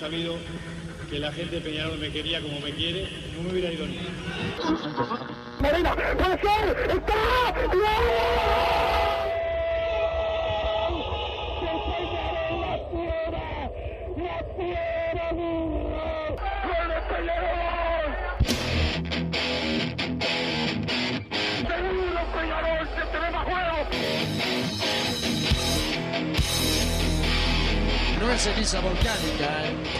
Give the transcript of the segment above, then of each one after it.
sabido que la gente de Peñarol me quería como me quiere, no me hubiera ido ni. Marina, puede ser, está, No es ceniza volcánica, ¿eh?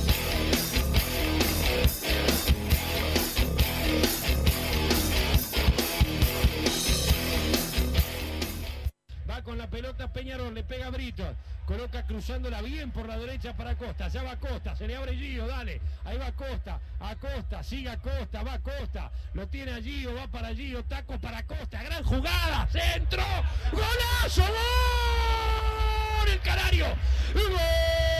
Cruzándola bien por la derecha para Costa. Ya va Costa, se le abre Gio, dale. Ahí va Costa, a Costa, sigue a Costa, va Costa. Lo tiene a Gio, va para Gio, taco para Costa. Gran jugada, centro, golazo, gol. El Canario. Gol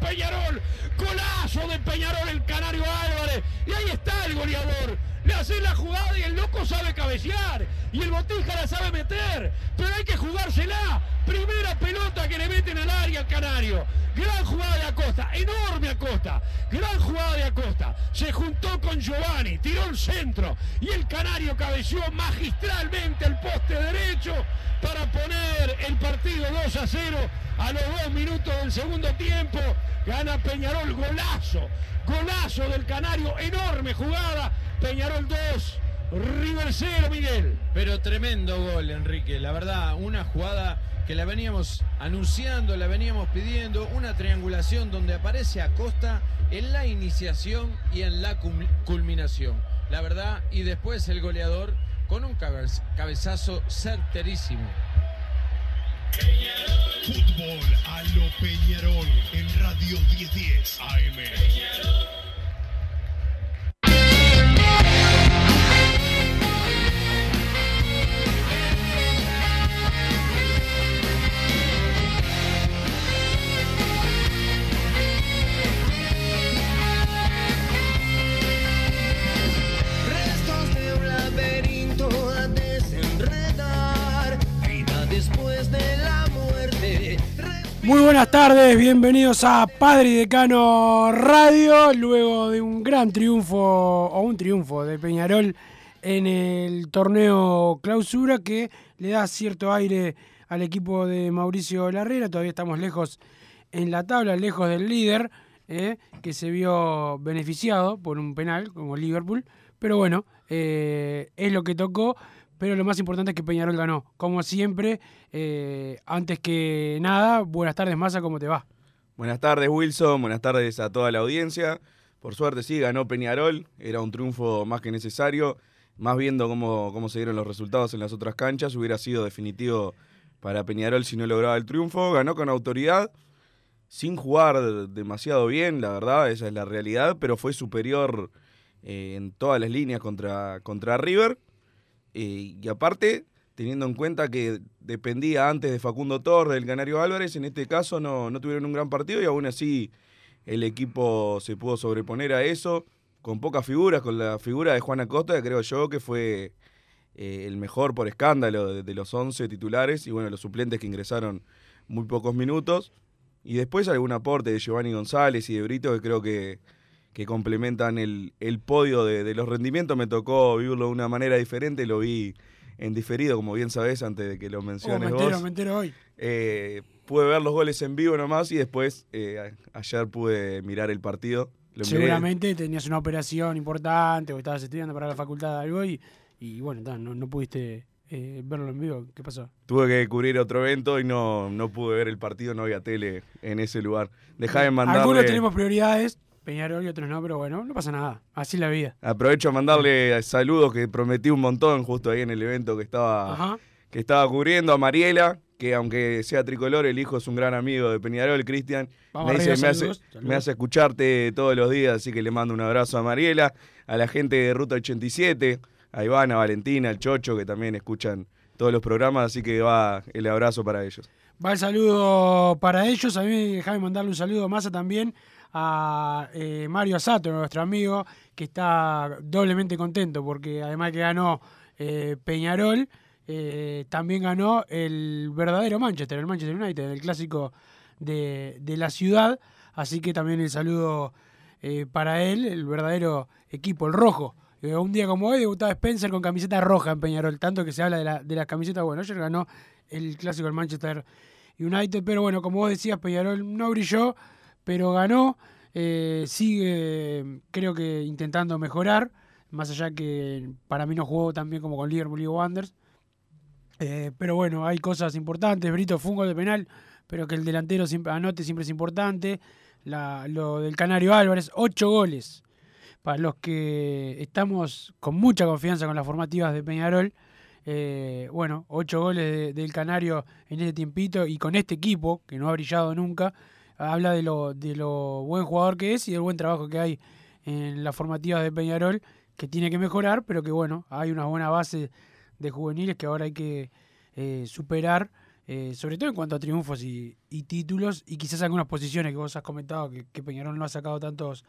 Peñarol. Golazo de Peñarol, el Canario Álvarez. Y ahí está el goleador. Le hace la jugada y el loco sabe cabecear. Y el Botija la sabe meter. Pero hay que jugársela. Primera pelota que le meten al área al Canario. Gran jugada de Acosta. Enorme Acosta. Gran jugada de Acosta. Se juntó con Giovanni. Tiró el centro. Y el Canario cabeció magistralmente el poste derecho para poner el partido 2 a 0 a los dos minutos del segundo tiempo. Gana Peñarol. Golazo. Golazo del Canario. Enorme jugada. Peñarol 2, River 0, Miguel. Pero tremendo gol, Enrique. La verdad, una jugada que la veníamos anunciando, la veníamos pidiendo, una triangulación donde aparece Acosta en la iniciación y en la culminación. La verdad, y después el goleador con un cabez- cabezazo certerísimo. Fútbol a lo Peñarol en Radio 1010 AM. Muy buenas tardes, bienvenidos a Padre y Decano Radio, luego de un gran triunfo, o un triunfo de Peñarol en el torneo clausura que le da cierto aire al equipo de Mauricio Larrera, todavía estamos lejos en la tabla, lejos del líder, eh, que se vio beneficiado por un penal como Liverpool, pero bueno, eh, es lo que tocó, pero lo más importante es que Peñarol ganó. Como siempre, eh, antes que nada, buenas tardes, Massa, ¿cómo te va? Buenas tardes, Wilson. Buenas tardes a toda la audiencia. Por suerte, sí, ganó Peñarol. Era un triunfo más que necesario. Más viendo cómo, cómo se dieron los resultados en las otras canchas, hubiera sido definitivo para Peñarol si no lograba el triunfo. Ganó con autoridad, sin jugar demasiado bien, la verdad, esa es la realidad, pero fue superior eh, en todas las líneas contra, contra River. Eh, y aparte, teniendo en cuenta que dependía antes de Facundo Torres, del Canario Álvarez, en este caso no, no tuvieron un gran partido y aún así el equipo se pudo sobreponer a eso, con pocas figuras, con la figura de Juan Acosta, que creo yo que fue eh, el mejor por escándalo de, de los 11 titulares y bueno, los suplentes que ingresaron muy pocos minutos. Y después algún aporte de Giovanni González y de Brito que creo que, que complementan el, el podio de, de los rendimientos. Me tocó vivirlo de una manera diferente, lo vi en diferido, como bien sabés, antes de que lo Oh, menciones me entero, vos. me entero hoy. Eh, pude ver los goles en vivo nomás y después eh, ayer pude mirar el partido. Lo miré- Seguramente tenías una operación importante o estabas estudiando para la facultad algo y, y bueno, no, no pudiste eh, verlo en vivo. ¿Qué pasó? Tuve que cubrir otro evento y no, no pude ver el partido, no había tele en ese lugar. Dejá de mandarle... Algunos tenemos prioridades, Peñarol y otros no, pero bueno, no pasa nada. Así es la vida. Aprovecho a mandarle saludos que prometí un montón justo ahí en el evento que estaba, Ajá. que estaba cubriendo a Mariela, que aunque sea tricolor, el hijo es un gran amigo de Peñarol, Cristian. Vamos Me, dice, me, hace, me hace escucharte todos los días, así que le mando un abrazo a Mariela. a la gente de Ruta 87, a Ivana, a Valentina, al Chocho, que también escuchan todos los programas, así que va el abrazo para ellos. Va el saludo para ellos. A mí déjame mandarle un saludo a también a eh, Mario Asato, nuestro amigo, que está doblemente contento porque además que ganó eh, Peñarol, eh, también ganó el verdadero Manchester, el Manchester United, el clásico de, de la ciudad. Así que también el saludo para él, el verdadero equipo, el rojo. Un día como hoy debutaba Spencer con camiseta roja en Peñarol, tanto que se habla de, la, de las camisetas. Bueno, ayer ganó el clásico del Manchester United, pero bueno, como vos decías, Peñarol no brilló, pero ganó. Eh, sigue, creo que intentando mejorar, más allá que para mí no jugó tan bien como con Liverpool y Wanderers. Eh, pero bueno, hay cosas importantes. Brito fue un gol de penal, pero que el delantero anote siempre es importante. La- lo del Canario Álvarez, ocho goles. Para los que estamos con mucha confianza con las formativas de Peñarol, eh, bueno, ocho goles de- del Canario en este tiempito y con este equipo, que no ha brillado nunca, habla de lo, de lo buen jugador que es y del buen trabajo que hay en las formativas de Peñarol, que tiene que mejorar, pero que bueno, hay una buena base de juveniles que ahora hay que eh, superar, eh, sobre todo en cuanto a triunfos y, y títulos, y quizás algunas posiciones que vos has comentado, que, Peñarol no ha sacado tantos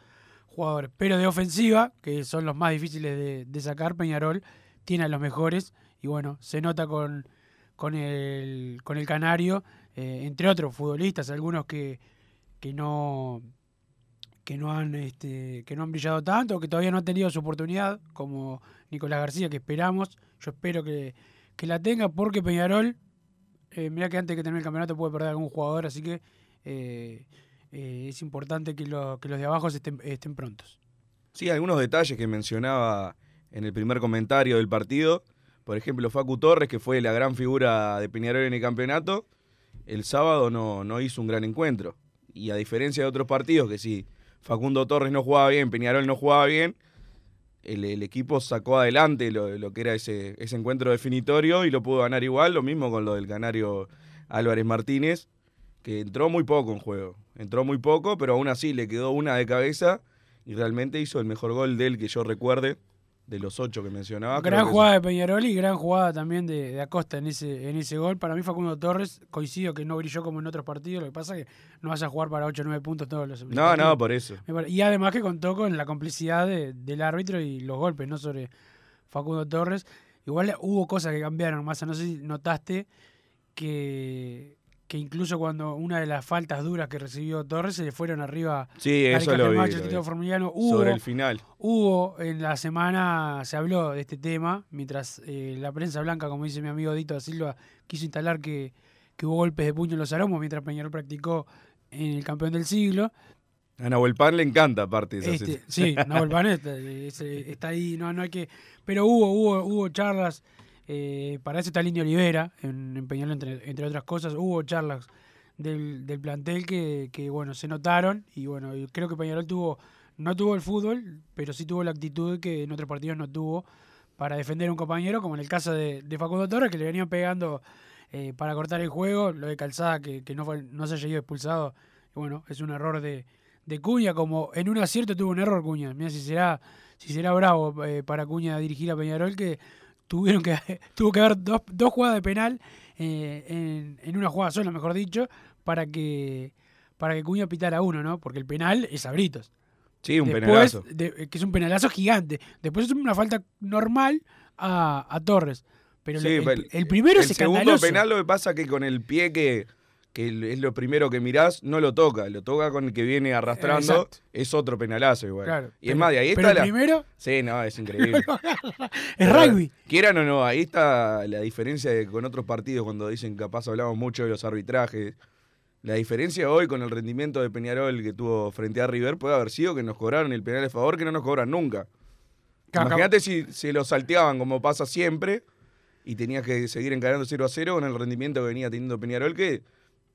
jugadores. Pero de ofensiva, que son los más difíciles de, de sacar, Peñarol tiene a los mejores, y bueno, se nota con, con, el, con el Canario, eh, entre otros futbolistas, algunos que, que no que no han este, que no han brillado tanto, que todavía no han tenido su oportunidad, como Nicolás García, que esperamos, yo espero que, que la tenga, porque Peñarol, eh, mirá que antes que termine el campeonato puede perder algún jugador, así que eh, eh, es importante que, lo- que los de abajo estén, estén prontos. Sí, algunos detalles que mencionaba en el primer comentario del partido. Por ejemplo, Facu Torres, que fue la gran figura de Peñarol en el campeonato, el sábado no, no hizo un gran encuentro. Y a diferencia de otros partidos, que si Facundo Torres no jugaba bien, Peñarol no jugaba bien, el, equipo sacó adelante lo, lo que era ese, ese encuentro definitorio y lo pudo ganar igual. Lo mismo con lo del canario Álvarez Martínez, que entró muy poco en juego. Entró muy poco, pero aún así le quedó una de cabeza y realmente hizo el mejor gol de él que yo recuerde, de los ocho que mencionaba. Gran que jugada de Peñarol y gran jugada también de, de Acosta en ese, en ese gol. Para mí Facundo Torres, coincido que no brilló como en otros partidos, lo que pasa es que no vas a jugar para 8 o 9 puntos todos los No, no, por eso. Y además que contó con la complicidad de- del árbitro y los golpes, no sobre Facundo Torres. Igual hubo cosas que cambiaron, más no sé si notaste que, que incluso cuando una de las faltas duras que recibió Torres se le fueron arriba Sí, eso lo vi, Camacho, lo. Formiliano. Hubo, Sobre el final. Hubo en la semana, se habló de este tema, mientras eh, la prensa blanca, como dice mi amigo Dito da Silva, quiso instalar que, que hubo golpes de puño en los aromos mientras Peñarol practicó en el campeón del siglo. A Nahuel Pan le encanta, aparte. esa Este, situación. sí, Nahuel Pan está, es- está ahí, no, no hay que. Pero hubo, hubo, hubo charlas, eh, para eso está Lindy Olivera, en, en entre, otras cosas, hubo charlas del, plantel que, bueno, se notaron, y bueno, creo que Peñarol tuvo, no tuvo el fútbol, pero sí tuvo la actitud que en otros partidos no tuvo para defender a un compañero, como en el caso de, Facundo Torres, que le venían pegando eh, para cortar el juego, lo de Calzada, que, no, no se haya ido expulsado, bueno, es un error de, de Cuña, como en un acierto tuvo un error Cuña. Mira si será, si será bravo eh, para Cuña dirigir a Peñarol, que tuvieron que tuvo que haber dos, dos jugadas de penal eh, en, en una jugada sola, mejor dicho, para que para que Cuña pitara uno, ¿no? Porque el penal es a Britos. Sí, un Después, penalazo. de- que es un penalazo gigante. Después es una falta normal a, a Torres. Pero Sí, el, el- el primero el es segundo escandaloso. penal lo que pasa que con el pie que, que es lo primero que mirás, no lo toca. Lo toca con el que viene arrastrando. Exacto. Es otro penalazo igual. Claro, y es pero- más, de ahí pero está el la... primero- Sí, no, es increíble. Es rugby. Quieran o no, ahí está la diferencia de con otros partidos cuando dicen capaz hablamos mucho de los arbitrajes. La diferencia hoy con el rendimiento de Peñarol que tuvo frente a River puede haber sido que nos cobraron el penal de favor que no nos cobran nunca. Imagínate si se lo salteaban como pasa siempre y tenías que seguir encarando 0 a 0 con el rendimiento que venía teniendo Peñarol que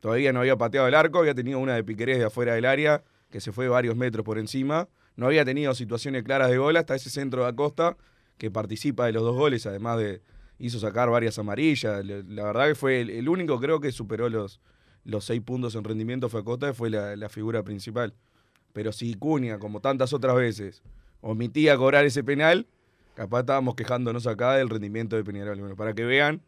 todavía no había pateado el arco, había tenido una de Piquerés de afuera del área que se fue varios metros por encima, no había tenido situaciones claras de gol hasta ese centro de Acosta que participa de los dos goles, además de hizo sacar varias amarillas, la verdad que fue el, único creo que superó los, los seis puntos en rendimiento fue Acosta, fue la, figura principal. Pero si Cunha, como tantas otras veces, omitía cobrar ese penal, capaz estábamos quejándonos acá del rendimiento de Peñarol. Para que vean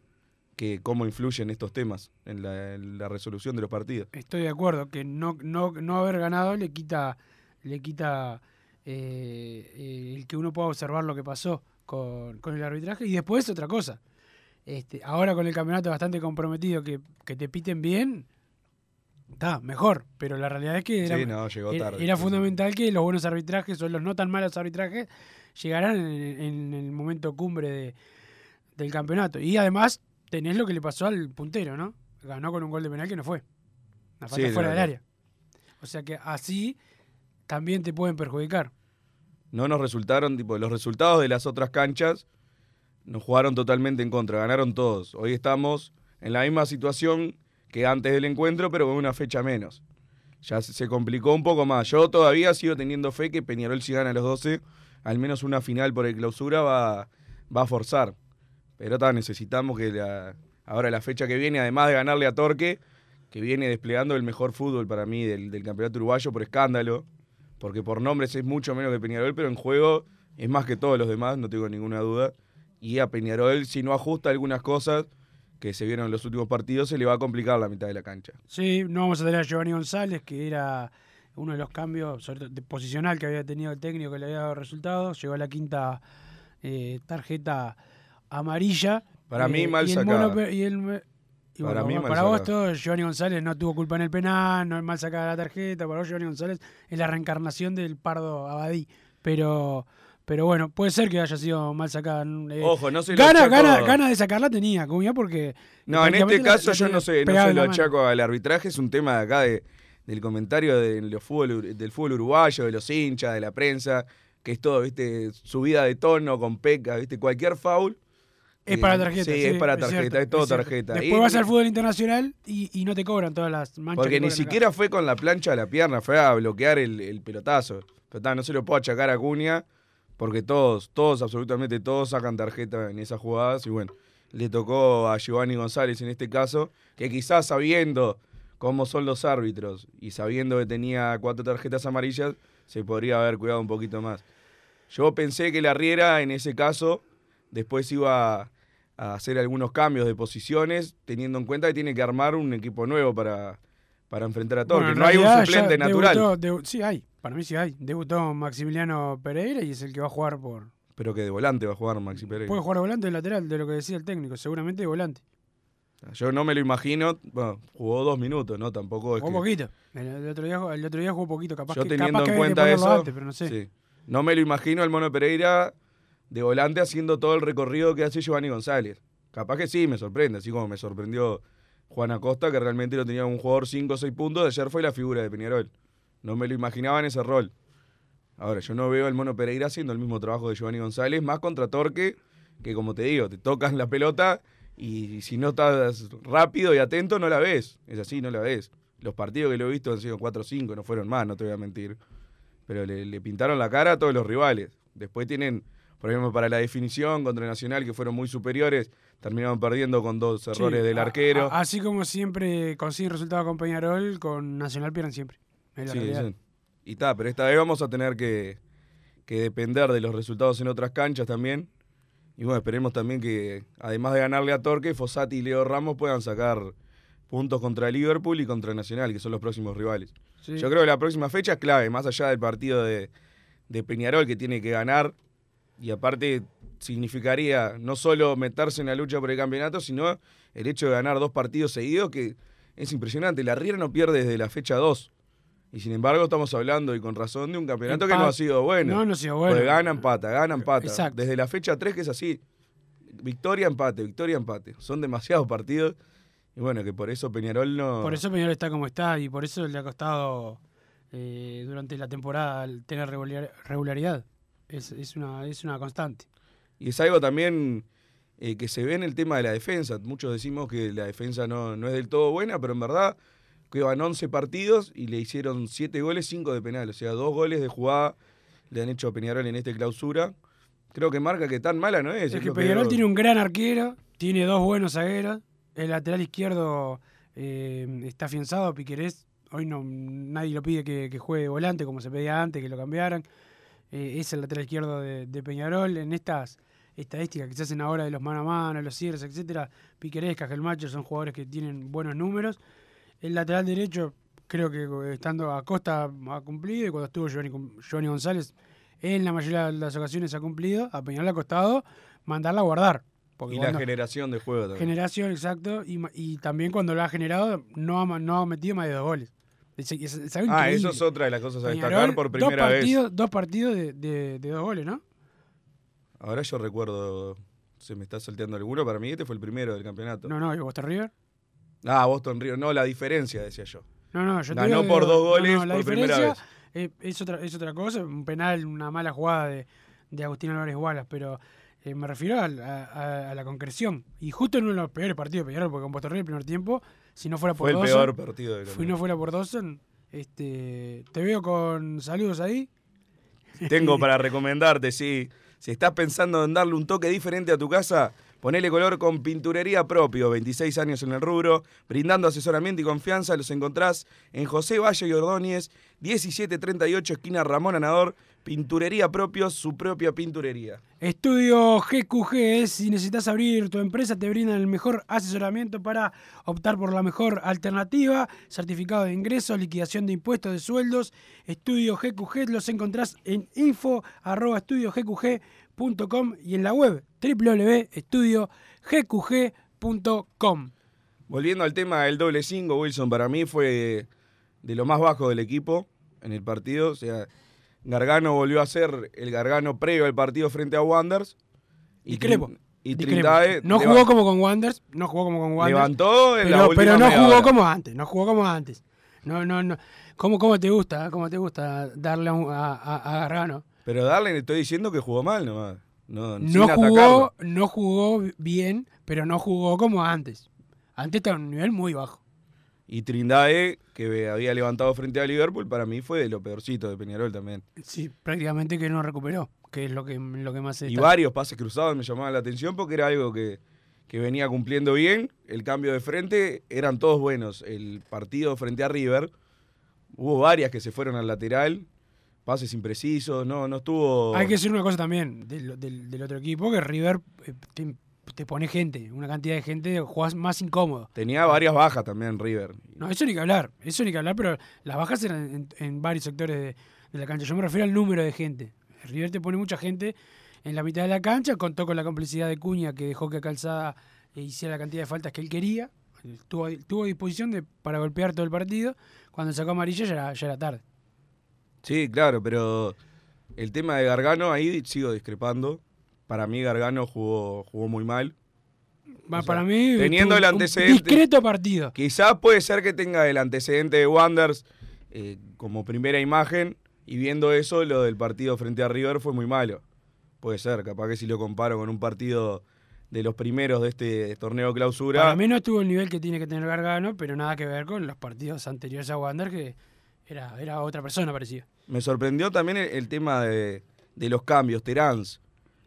que cómo influyen estos temas en la, en la resolución de los partidos. Estoy de acuerdo que no, no, no haber ganado le quita, le quita eh, eh, el que uno pueda observar lo que pasó con, con el arbitraje. Y después otra cosa. Este, ahora con el campeonato bastante comprometido, que, que te piten bien, está mejor. Pero la realidad es que era, Sí, no, llegó era- tarde. era Sí, sí. fundamental que los buenos arbitrajes o los no tan malos arbitrajes llegaran en, en el momento cumbre de- del campeonato. Y además tenés lo que le pasó al puntero, ¿no? Ganó con un gol de penal que no fue. Una falta Sí, fuera la del área. O sea que así también te pueden perjudicar. no nos resultaron, tipo, los resultados de las otras canchas nos jugaron totalmente en contra, ganaron todos. Hoy estamos en la misma situación que antes del encuentro, pero con una fecha menos. Ya se- se complicó un poco más. Yo todavía sigo teniendo fe que Peñarol si gana a los 12, al menos una final por el clausura va, va a forzar. Pero ta, necesitamos que ahora la fecha que viene, además de ganarle a Torque, que viene desplegando el mejor fútbol para mí del, campeonato uruguayo por escándalo, porque por nombres es mucho menos que Peñarol, pero en juego es más que todos los demás, no tengo ninguna duda. Y a Peñarol, si no ajusta algunas cosas que se vieron en los últimos partidos, se le va a complicar la mitad de la cancha. Sí, no vamos a tener a Giovanni González, que era uno de los cambios sobre de posicional que había tenido el técnico que le había dado resultados. Llegó a la quinta eh, tarjeta amarilla. Para mí, mal y el sacada. mono y el- y Para bueno, mí, para mal vos todo, Giovanni González no tuvo culpa en el penal, no es mal sacada la tarjeta. Para vos, Giovanni González es la reencarnación del Pardo Abadí. Pero, pero bueno, puede ser que haya sido mal sacada. eh, Ojo, no se lo gana, achaco- gana, gana de sacarla tenía, Cuña, porque. No, en este la- caso la yo no sé, no se lo achaco al arbitraje, es un tema de acá de, del comentario de los fútbol, del fútbol uruguayo, de los hinchas, de la prensa, que es todo, viste, subida de tono con peca, viste, cualquier foul. Es eh, para tarjeta. Sí, es para tarjeta, cierto, es todo cierto. tarjeta. Después Y- vas al fútbol internacional y, y no te cobran todas las manchas. Porque que ni acá. siquiera fue con la plancha de la pierna, fue a bloquear el, el pelotazo. Pero no se lo puedo achacar a Cunha, porque todos, todos, absolutamente todos sacan tarjeta en esas jugadas. Y bueno, le tocó a Giovanni González en este caso, que quizás sabiendo cómo son los árbitros y sabiendo que tenía cuatro tarjetas amarillas, se podría haber cuidado un poquito más. Yo pensé que la Riera en ese caso después iba a, hacer algunos cambios de posiciones, teniendo en cuenta que tiene que armar un equipo nuevo para, para enfrentar a Torque. Bueno, en no hay un suplente natural. debutó- debu- sí, hay. Para mí sí hay. Debutó Maximiliano Pereira y es el que va a jugar por. Pero que de volante va a jugar Maxi Pereira. Puede jugar de volante de lateral, de lo que decía el técnico. Seguramente de volante. Yo no me lo imagino. Bueno, jugó dos minutos, ¿no? Tampoco es Jugó que- poquito. El, el otro día, el otro día jugó poquito. Capaz Yo que, teniendo capaz en que cuenta eso, antes, pero no sé. sí. no me lo imagino al Mono Pereira de volante haciendo todo el recorrido que hace Giovanni González. Capaz que sí, me sorprende, así como me sorprendió Juan Acosta, que realmente lo tenía un jugador 5 o 6 puntos. Ayer fue la figura de Peñarol. No me lo imaginaba en ese rol. Ahora, yo no veo al Mono Pereira haciendo el mismo trabajo de Giovanni González, más contra Torque, que como te digo, te tocas la pelota y si no estás rápido y atento, no la ves. Es así, no la ves. Los partidos que lo he visto han sido 4 o 5, no fueron más, no te voy a mentir. Pero le pintaron la cara a todos los rivales. Después tienen, por ejemplo, para la definición contra Nacional, que fueron muy superiores, terminaron perdiendo con dos errores Sí, del arquero. a- así como siempre consiguen resultados con Peñarol, con Nacional pierden siempre. Es la Sí, sí. Y está, pero esta vez vamos a tener que, que depender de los resultados en otras canchas también. Y bueno, esperemos también que, además de ganarle a Torque, Fossati y Leo Ramos puedan sacar puntos contra Liverpool y contra Nacional, que son los próximos rivales. Sí. Yo creo que la próxima fecha es clave, más allá del partido de, de Peñarol que tiene que ganar. Y aparte significaría no solo meterse en la lucha por el campeonato, sino el hecho de ganar dos partidos seguidos, que es impresionante. La Riera no pierde desde la fecha 2. Y sin embargo estamos hablando, y con razón, de un campeonato que no ha sido bueno. No, no ha sido bueno. Porque gana, empata, gana, empata. Exacto. Desde la fecha 3 que es así. Victoria, empate, victoria, empate. Son demasiados partidos. Y bueno, que por eso Peñarol no... Por eso Peñarol está como está y por eso le ha costado eh, durante la temporada tener regular- regularidad. Es, es, una, es una constante. Y es algo también eh, que se ve en el tema de la defensa. Muchos decimos que la defensa no, no es del todo buena, pero en verdad que van 11 partidos y le hicieron 7 goles, 5 de penal. O sea, dos goles de jugada le han hecho a Peñarol en esta clausura. Creo que marca que tan mala no es. Es es que Peñarol tiene un gran arquero, tiene dos buenos zagueros. El lateral izquierdo eh, está afianzado, Piquerés. Hoy no nadie lo pide que, que juegue volante como se pedía antes, que lo cambiaran. Eh, es el lateral izquierdo de, de Peñarol. En estas estadísticas que se hacen ahora de los mano a mano, los cierres, etcétera, Piquerés, Cajelmacho son jugadores que tienen buenos números. El lateral derecho, creo que eh, estando a Costa ha cumplido, y cuando estuvo Giovanni, Giovanni González, en la mayoría de las ocasiones ha cumplido. A Peñarol ha costado mandarla a guardar. porque Y la generación de juego también. Generación, exacto. Y, y también cuando lo ha generado, no ha, no ha metido más de dos goles. Es, es- es algo Ah, eso es otra de las cosas a Peñarol, destacar por primera dos vez. partidos, Dos partidos de, de- de dos goles, ¿no? Ahora yo recuerdo, se me está salteando alguno, para mí este fue el primero del campeonato. No, no, y Boston River. Ah, Boston River, no, la diferencia, decía yo. No, no, yo Ganó digo por dos goles no, la por primera vez. es, otra, es otra cosa, un penal, una mala jugada de, de Agustín Álvarez Wallace, pero eh, me refiero al- a, a- a la concreción. Y justo en uno de los peores partidos de Peñarol, porque con Boston River el primer tiempo, si no fuera por Fue el Dawson, peor partido del Si no fuera por Dawson, este, te veo con saludos ahí. Tengo para recomendarte, sí. Si estás pensando en darle un toque diferente a tu casa, ponele color con Pinturería Propio, 26 años en el rubro, brindando asesoramiento y confianza. Los encontrás en José Valle y Ordóñez, 1738, esquina Ramón Anador. Pinturería Propio, su propia pinturería. Estudio GQG, si necesitas abrir tu empresa, te brindan el mejor asesoramiento para optar por la mejor alternativa, certificado de ingreso, liquidación de impuestos de sueldos. Estudio GQG, los encontrás en info.estudiogqg.com y en la web www.estudiogqg.com. Volviendo al tema del doble 5, Wilson para mí fue de lo más bajo del equipo en el partido. O sea, Gargano volvió a ser el Gargano previo al partido frente a Wanderers. Y. Trin- y. Trindae No jugó como con Wanders, no jugó como con Wanders. Levantó en la pero, última pero no jugó hora. como antes, no jugó como antes. No, no, no. ¿Cómo, cómo te gusta? ¿Cómo te gusta darle a Gargano? Pero Darle le estoy diciendo que jugó mal nomás. No, No jugó, atacarlo. no jugó bien, pero no jugó como antes. Antes estaba en un nivel muy bajo. Y Trindae, que había levantado frente a Liverpool, para mí fue de lo peorcito de Peñarol también. Sí, prácticamente que no recuperó, que es lo que, lo que más se Y varios pases cruzados me llamaban la atención porque era algo que, que venía cumpliendo bien. El cambio de frente eran todos buenos. El partido frente a River, hubo varias que se fueron al lateral, pases imprecisos, no, no estuvo... Hay que decir una cosa también del, del- del otro equipo, que River eh, te, te pone gente, una cantidad de gente, jugás más incómodo. Tenía varias bajas también River. No, eso ni que hablar, eso ni que hablar, pero las bajas eran en, en varios sectores de, de la cancha. Yo me refiero al número de gente. River te pone mucha gente en la mitad de la cancha, contó con la complicidad de Cuña, que dejó que Calzada eh, hiciera la cantidad de faltas que él quería. Tuvo, tuvo disposición de, para golpear todo el partido. Cuando sacó amarilla ya era, ya era tarde. Sí, claro, pero el tema de Gargano, ahí sigo discrepando. Para mí Gargano jugó, jugó muy mal. Va, O sea, para mí, teniendo el un antecedente. discreto partido. Quizás puede ser que tenga el antecedente de Wanders eh, como primera imagen y viendo eso, lo del partido frente a River fue muy malo. Puede ser, capaz que si lo comparo con un partido de los primeros de este torneo clausura. Para mí no estuvo el nivel que tiene que tener Gargano, pero nada que ver con los partidos anteriores a Wander, que era, era otra persona, parecía. Me sorprendió también el, el tema de, de los cambios, Terans.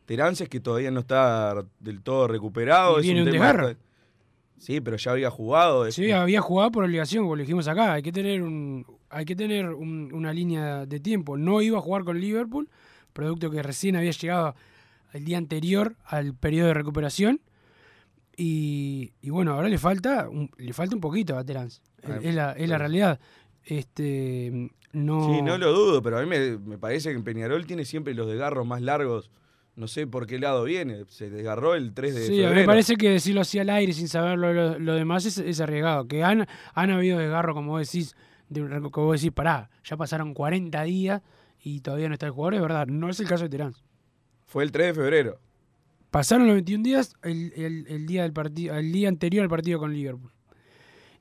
Terans es que todavía no está del todo recuperado. Y es un tema. Sí, pero ya había jugado. es- Sí, había jugado por obligación, como lo dijimos acá. Hay que tener un, hay que tener un- una línea de tiempo. No iba a jugar con Liverpool, producto que recién había llegado el día anterior al periodo de recuperación. Y, y bueno, ahora le falta un, le falta un poquito a Terans. Es, Ah, es la, es la realidad. Este no. Sí, no lo dudo, pero a mí me, me parece que en Peñarol tiene siempre los desgarros más largos. No sé por qué lado viene. Se desgarró el 3 de Sí, a mí febrero. me parece que decirlo así al aire sin saber lo, demás es, es arriesgado. Que han, han habido desgarros, como vos decís, de, como vos decís, pará, ya pasaron 40 días y todavía no está el jugador, es verdad. No es el caso de Terán. Fue el 3 de febrero. Pasaron los 21 días el, el- el día del partido, el día anterior al partido con Liverpool.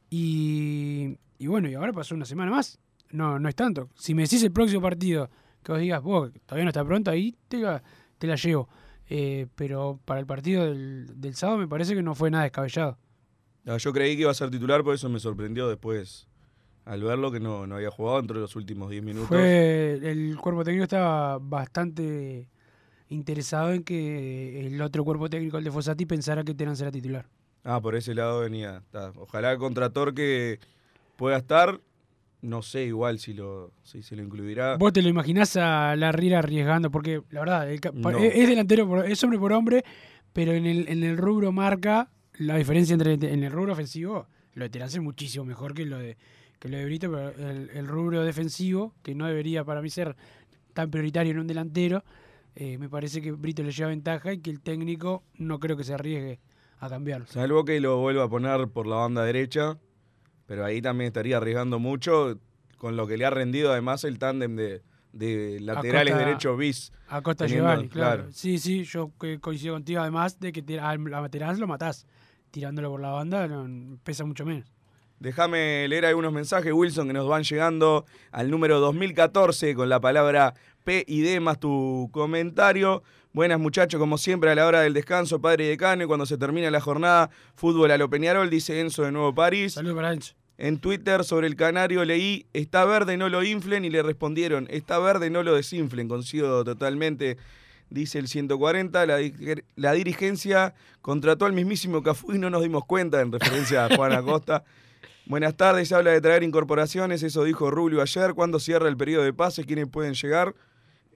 Y, y bueno, y ahora pasó una semana más. No, no es tanto. Si me decís el próximo partido, que vos digas, vos, todavía no está pronto, ahí te la, te la llevo. Eh, pero para el partido del, del sábado me parece que no fue nada descabellado. No, yo creí que iba a ser titular, por eso me sorprendió después al verlo que no, no había jugado entre los últimos 10 minutos. Fue, el cuerpo técnico estaba bastante interesado en que el otro cuerpo técnico, el de Fossati, pensara que Terán será titular. Ah, por ese lado venía. Está. Ojalá contra Torque pueda estar. No sé igual si lo si se lo incluirá. ¿Vos te lo imaginás a Larriera arriesgando? Porque la verdad, el No. es, delantero, por- es hombre por hombre, pero en el, en el rubro marca, la diferencia entre en el rubro ofensivo, lo de Terán es muchísimo mejor que lo de que lo de Brito, pero el, el rubro defensivo, que no debería para mí ser tan prioritario en un delantero, eh, me parece que Brito le lleva ventaja y que el técnico no creo que se arriesgue a cambiarlo. Salvo que lo vuelva a poner por la banda derecha, pero ahí también estaría arriesgando mucho con lo que le ha rendido además el tándem de, de laterales Acosta- derechos bis. Acosta teniendo- Giovanni, claro. Sí, sí, yo que coincido contigo además de que a Terán lo matás. Tirándolo por la banda no, pesa mucho menos. Déjame leer algunos mensajes, Wilson, que nos van llegando al número 2014 con la palabra P y D más tu comentario. Buenas muchachos, como siempre a la hora del descanso, padre y decano, y cuando se termina la jornada, fútbol a lo Peñarol, dice Enzo de Nuevo París. Saludos para Enzo. En Twitter sobre el canario leí, está verde, no lo inflen, y le respondieron, está verde, no lo desinflen. Coincido totalmente, dice el 140. La, la dirigencia contrató al mismísimo Cafú y no nos dimos cuenta, en referencia a Juan Acosta. Buenas tardes, se habla de traer incorporaciones, eso dijo Rubio ayer. ¿Cuándo cierra el periodo de pases? ¿Quiénes pueden llegar?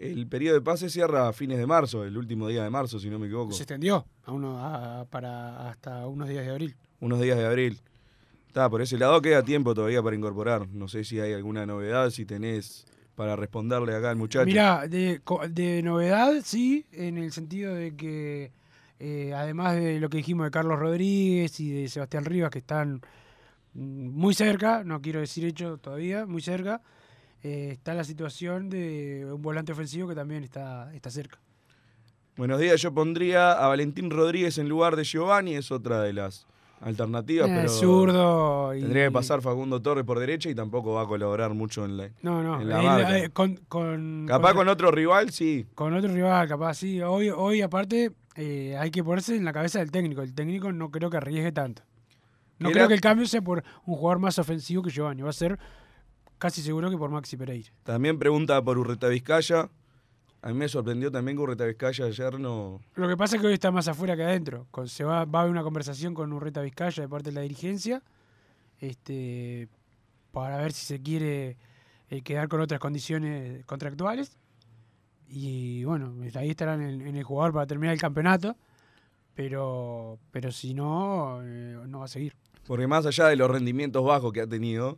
El periodo de pases cierra a fines de marzo, el último día de marzo, si no me equivoco. Se extendió a uno, a- para hasta unos días de abril. unos días de abril. Está, por ese lado queda tiempo todavía para incorporar. No sé si hay alguna novedad, si tenés para responderle acá al muchacho. Mira, de, de novedad, sí, en el sentido de que eh, además de lo que dijimos de Carlos Rodríguez y de Sebastián Rivas, que están mm, muy cerca, no quiero decir hecho todavía, muy cerca, eh, está la situación de un volante ofensivo que también está, está cerca. Buenos días, yo pondría a Valentín Rodríguez en lugar de Giovanni, es otra de las alternativas, Eh, pero zurdo y- tendría que pasar Facundo Torres por derecha y tampoco va a colaborar mucho en la, No, no, en la él, marca. eh, con, con- Capaz con- con otro rival, sí. Con otro rival, capaz, sí. Hoy, hoy aparte, eh, hay que ponerse en la cabeza del técnico. El técnico no creo que arriesgue tanto. No Era- creo que el cambio sea por un jugador más ofensivo que Giovanni. Va a ser casi seguro que por Maxi Pereira. También pregunta por Urreta Vizcaya. A mí me sorprendió también que Urreta Vizcaya ayer no... Lo que pasa es que hoy está más afuera que adentro. Se va, va a haber una conversación con Urreta Vizcaya de parte de la dirigencia este, para ver si se quiere eh, quedar con otras condiciones contractuales. Y bueno, ahí estarán en, en el jugador para terminar el campeonato. Pero, pero si no, eh, no va a seguir. Porque más allá de los rendimientos bajos que ha tenido,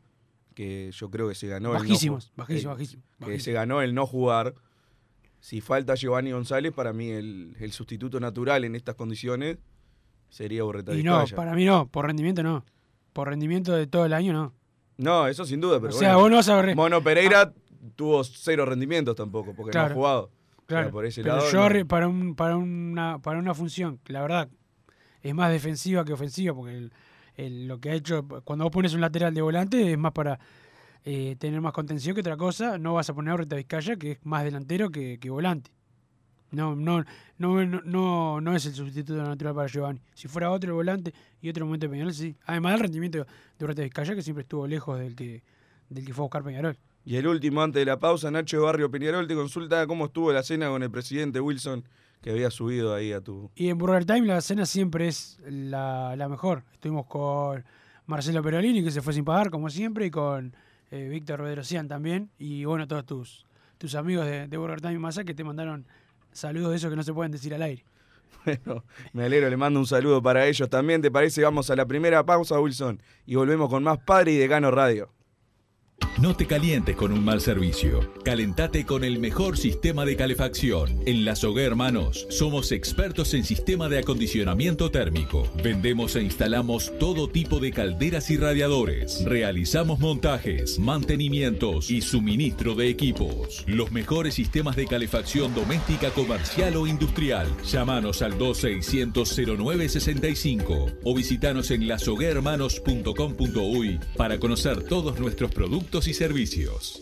que yo creo que se ganó el no Bajísimos, ju- bajísimos, eh, bajísimos, Que bajísimos. se ganó el no jugar. Si falta Giovanni González, para mí el, el sustituto natural en estas condiciones sería Borreta Y no, para mí no, por rendimiento no. Por rendimiento de todo el año no. No, eso sin duda, pero O sea, bueno, vos no vas a ver- Mono Pereira tuvo cero rendimientos tampoco, porque no ha jugado. O sea, Claro, por ese pero lado. yo no. para, un, para, una, para una función, la verdad es más defensiva que ofensiva, porque el- el- lo que ha hecho, cuando vos pones un lateral de volante es más para eh, tener más contención que otra cosa, no vas a poner a Reta Vizcaya, que es más delantero que, volante. No, no, no, no, no, es el sustituto natural para Giovanni. Si fuera otro volante y otro momento de Peñarol, sí. Además del rendimiento de Reta Vizcaya, que siempre estuvo lejos del que, del que fue a buscar Peñarol. Y el último, antes de la pausa, Nacho Barrio Peñarol te consulta cómo estuvo la cena con el presidente Wilson, que había subido ahí a tu. Y en Burger Time la cena siempre es la, la mejor. Estuvimos con Marcelo Perolini, que se fue sin pagar, como siempre, y con eh, Víctor Rodrosian también. Y bueno, todos tus, tus amigos de, de Burger Time y Masa que te mandaron saludos de esos que no se pueden decir al aire. Bueno, me alegro, le mando un saludo para ellos también. ¿Te parece? Vamos a la primera pausa, Wilson, y volvemos con más Padre y Decano Radio. No te calientes con un mal servicio. Calentate con el mejor sistema de calefacción. En La Sogué Hermanos somos expertos en sistema de acondicionamiento térmico. Vendemos e instalamos todo tipo de calderas y radiadores. Realizamos montajes, mantenimientos y suministro de equipos. Los mejores sistemas de calefacción doméstica, comercial o industrial. Llámanos al 2600-0965 o visitanos en lasoguermanos.com.uy para conocer todos nuestros productos y servicios.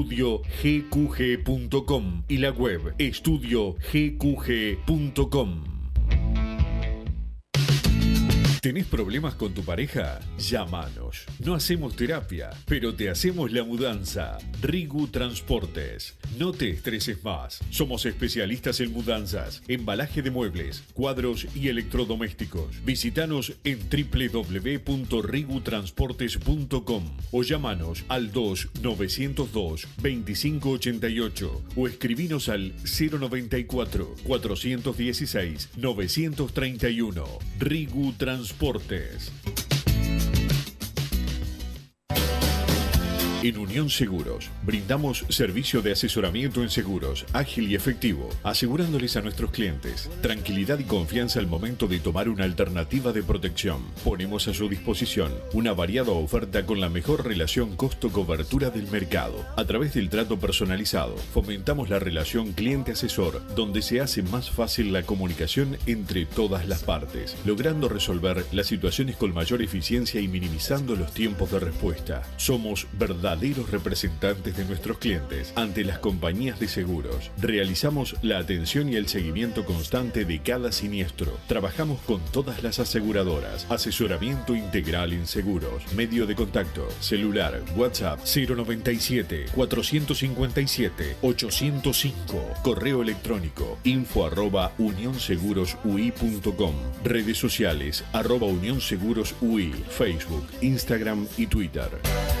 gqg.com y la web estudiogqg.com. ¿Tenés problemas con tu pareja? Llámanos. No hacemos terapia, pero te hacemos la mudanza. Rigu Transportes. No te estreses más. Somos especialistas en mudanzas, embalaje de muebles, cuadros y electrodomésticos. Visítanos en www.rigutransportes.com o llámanos al 2-902-2588 o escribinos al 094-416-931. Rigu Transportes. Transportes. En Unión Seguros brindamos servicio de asesoramiento en seguros ágil y efectivo, asegurándoles a nuestros clientes tranquilidad y confianza al momento de tomar una alternativa de protección. Ponemos a su disposición una variada oferta con la mejor relación costo-cobertura del mercado. A través del trato personalizado, fomentamos la relación cliente-asesor, donde se hace más fácil la comunicación entre todas las partes, logrando resolver las situaciones con mayor eficiencia y minimizando los tiempos de respuesta. Somos verdaderos representantes de nuestros clientes ante las compañías de seguros. Realizamos la atención y el seguimiento constante de cada siniestro. Trabajamos con todas las aseguradoras. Asesoramiento integral en seguros. Medio de contacto. Celular. WhatsApp 097 457 805. Correo electrónico info arroba unionsegurosui.com. Redes sociales arroba unionsegurosui. Facebook, Instagram y Twitter.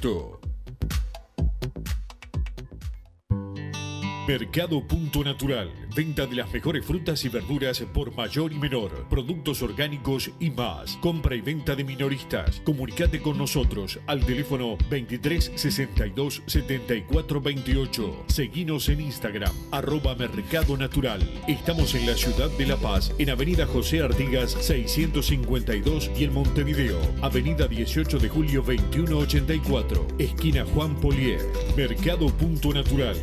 Cristo. Mercado Punto Natural. Venta de las mejores frutas y verduras por mayor y menor. Productos orgánicos y más. Compra y venta de minoristas. Comunicate con nosotros al teléfono 23 62 74 28. Seguinos en Instagram, arroba Mercado Natural. Estamos en la ciudad de La Paz, en Avenida José Artigas 652 y en Montevideo, Avenida 18 de Julio 2184, esquina Juan Polier. Mercado Punto Natural.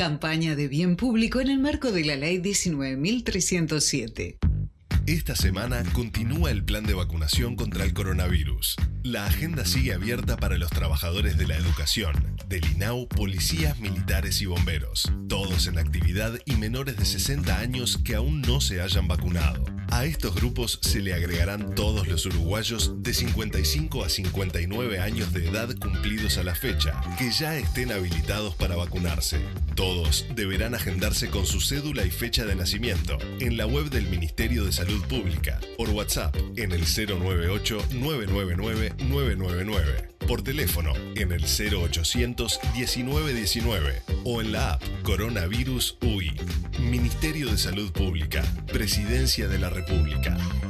Campaña de bien público en el marco de la Ley 19.307. Esta semana continúa el plan de vacunación contra el coronavirus. La agenda sigue abierta para los trabajadores de la educación, del INAU, policías, militares y bomberos, todos en actividad y menores de 60 años que aún no se hayan vacunado. A estos grupos se le agregarán todos los uruguayos de 55 a 59 años de edad cumplidos a la fecha, que ya estén habilitados para vacunarse. Todos deberán agendarse con su cédula y fecha de nacimiento en la web del Ministerio de Salud Pública, por WhatsApp en el 098-999-999, por teléfono en el 0800 1919 o en la app Coronavirus UI. Ministerio de Salud Pública, Presidencia de la República. República.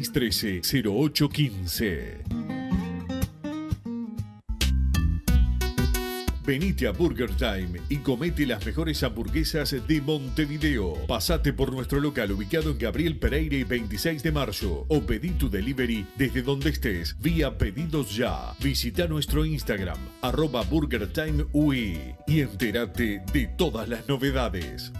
0613 0815. Venite a Burger Time y comete las mejores hamburguesas de Montevideo. Pasate por nuestro local ubicado en Gabriel Pereira y 26 de marzo o pedí tu delivery desde donde estés vía pedidos ya. Visita nuestro Instagram arroba Burger Time y entérate de todas las novedades.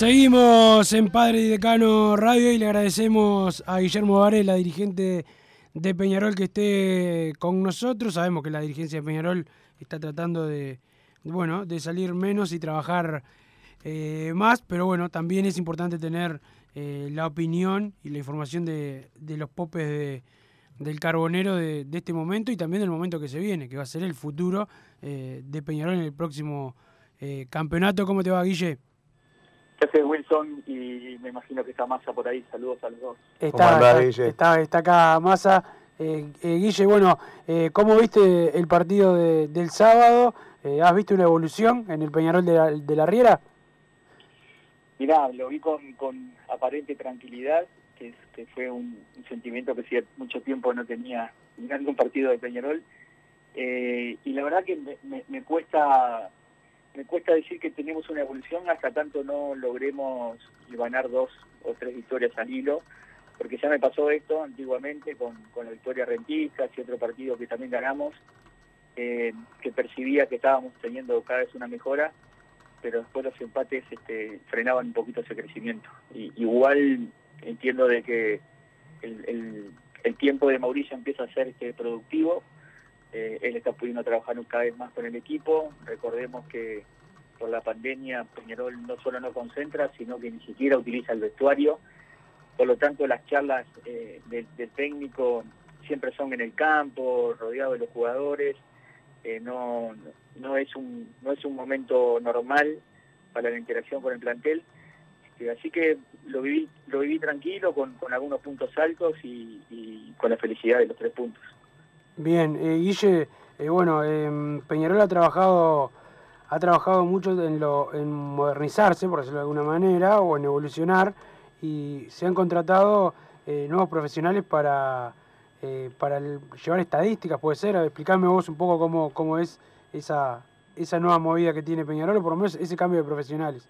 Seguimos en Padre y Decano Radio y le agradecemos a Guillermo Varela, dirigente de Peñarol, que esté con nosotros. Sabemos que la dirigencia de Peñarol está tratando de, bueno, de salir menos y trabajar eh, más, pero bueno, también es importante tener eh, la opinión y la información de, los popes de, del carbonero de, de, este momento y también del momento que se viene, que va a ser el futuro eh, de Peñarol en el próximo campeonato. ¿Cómo te va, Guille? ¿Qué Wilson? Y me imagino que está Massa por ahí. Saludos a los dos. Está, está, está, acá Massa. Eh, eh, Guille, bueno, eh, ¿cómo viste el partido de, del sábado? Eh, ¿Has visto una evolución en el Peñarol de la, de la Riera? Mirá, lo vi con, con aparente tranquilidad, que, es, que fue un, un, sentimiento que hacía mucho tiempo no tenía mirando un partido de Peñarol. y la verdad que me, me, me cuesta me cuesta decir que tenemos una evolución hasta tanto no logremos ganar dos o tres victorias al hilo, porque ya me pasó esto antiguamente con, con la victoria rentista y otro partido que también ganamos, eh, que percibía que estábamos teniendo cada vez una mejora, pero después los empates este, frenaban un poquito ese crecimiento. Y, igual entiendo de que el, el, tiempo de Mauricio empieza a ser este, productivo, eh, él está pudiendo trabajar cada vez más con el equipo. Recordemos que por la pandemia Peñarol no solo no concentra, sino que ni siquiera utiliza el vestuario. Por lo tanto, las charlas eh, del, técnico siempre son en el campo, rodeado de los jugadores. Eh, no, no, es un, no es un momento normal para la interacción con el plantel. Así que lo viví, lo viví tranquilo, con, algunos puntos altos y con la felicidad de los tres puntos. Bien, eh, Guille, eh, bueno, eh, Peñarol ha trabajado, ha trabajado mucho en, lo, en modernizarse, por decirlo de alguna manera, o en evolucionar, y se han contratado eh, nuevos profesionales para, eh, para llevar estadísticas, puede ser. Explícame vos un poco cómo, cómo es esa, esa nueva movida que tiene Peñarol, o por lo menos ese cambio de profesionales.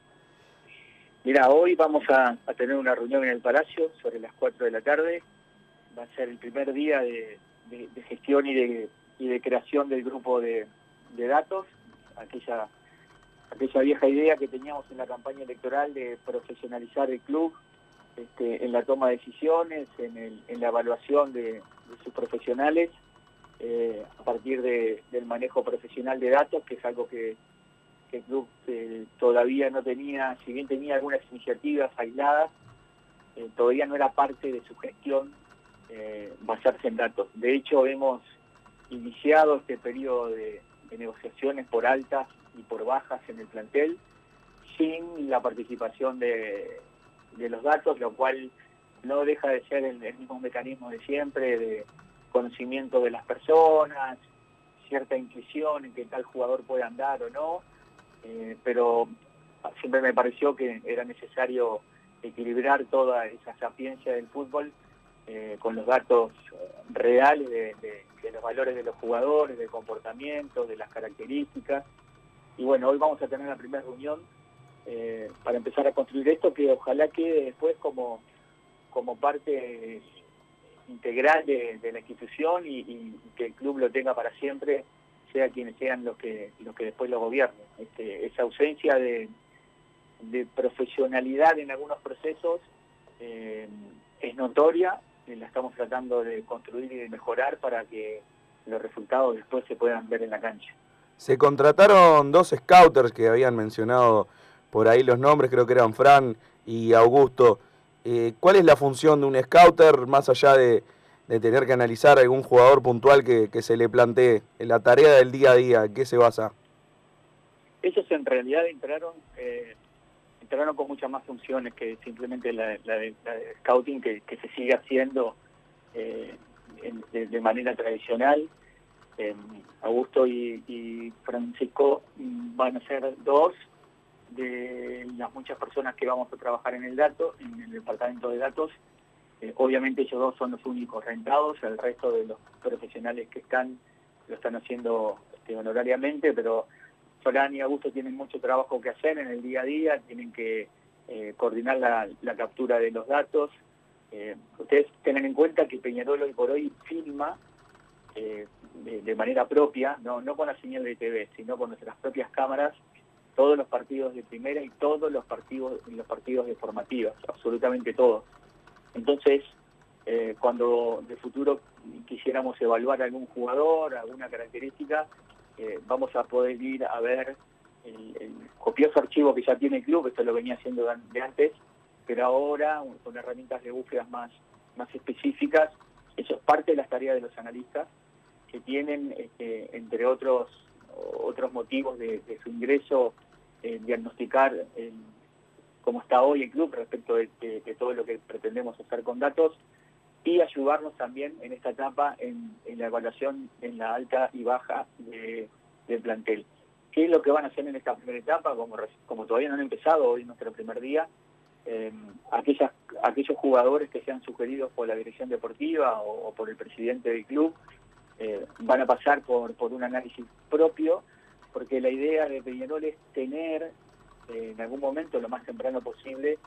Mira, hoy vamos a, a tener una reunión en el Palacio sobre las 4 de la tarde. Va a ser el primer día de de, gestión y de, y de creación del grupo de, datos, aquella, aquella vieja idea que teníamos en la campaña electoral de profesionalizar el club este, en la toma de decisiones, en, la evaluación de, sus profesionales, eh, a partir de, del manejo profesional de datos, que es algo que, que el club eh, todavía no tenía, si bien tenía algunas iniciativas aisladas, eh, todavía no era parte de su gestión eh, basarse en datos. De hecho, hemos iniciado este periodo de, negociaciones por altas y por bajas en el plantel sin la participación de, los datos, lo cual no deja de ser el, el, mismo mecanismo de siempre, de conocimiento de las personas, cierta intuición en que tal jugador puede andar o no, eh, pero siempre me pareció que era necesario equilibrar toda esa sapiencia del fútbol eh, con los datos reales de, los valores de los jugadores, del comportamiento, de las características. Y bueno, hoy vamos a tener la primera reunión eh, para empezar a construir esto que ojalá quede después como, como parte integral de, la institución y, que el club lo tenga para siempre, sea quienes sean los que, los que después lo gobiernen. Este, esa ausencia de, profesionalidad en algunos procesos eh, es notoria la estamos tratando de construir y de mejorar para que los resultados después se puedan ver en la cancha. Se contrataron dos scouters que habían mencionado por ahí los nombres, creo que eran Fran y Augusto. Eh, ¿Cuál es la función de un scouter más allá de, de tener que analizar algún jugador puntual que, que, se le plantee en la tarea del día a día? ¿En qué se basa? Ellos en realidad entraron eh, entraron con muchas más funciones que simplemente la, de, scouting que, se sigue haciendo eh, de, manera tradicional. Eh, Augusto y, Francisco van a ser dos de las muchas personas que vamos a trabajar en el dato, en el departamento de datos. Eh, obviamente ellos dos son los únicos rentados, el resto de los profesionales que están lo están haciendo este, honorariamente, pero Solán y Augusto tienen mucho trabajo que hacer en el día a día, tienen que eh, coordinar la, captura de los datos. Eh, ustedes tengan en cuenta que Peñarol hoy por hoy filma eh, de, manera propia, no, con la señal de TV, sino con nuestras propias cámaras, todos los partidos de primera y todos los partidos, los partidos de formativas, absolutamente todos. Entonces, cuando de futuro quisiéramos evaluar algún jugador, alguna característica, vamos a poder ir a ver el, copioso archivo que ya tiene el club, esto lo venía haciendo de, antes, pero ahora con herramientas de búsqueda más, más específicas, eso es parte de las tareas de los analistas, que tienen, este, entre otros otros motivos de, su ingreso, eh, diagnosticar cómo está hoy el club respecto de todo lo que pretendemos hacer con datos y ayudarnos también en esta etapa en, la evaluación en la alta y baja de- del plantel. ¿Qué es lo que van a hacer en esta primera etapa? Como, como todavía no han empezado, hoy es nuestro primer día, eh, aquellos jugadores que sean sugeridos por la dirección deportiva o, o por el presidente del club eh, van a pasar por, por un análisis propio, porque la idea de Peñarol es tener eh, en algún momento, lo más temprano posible,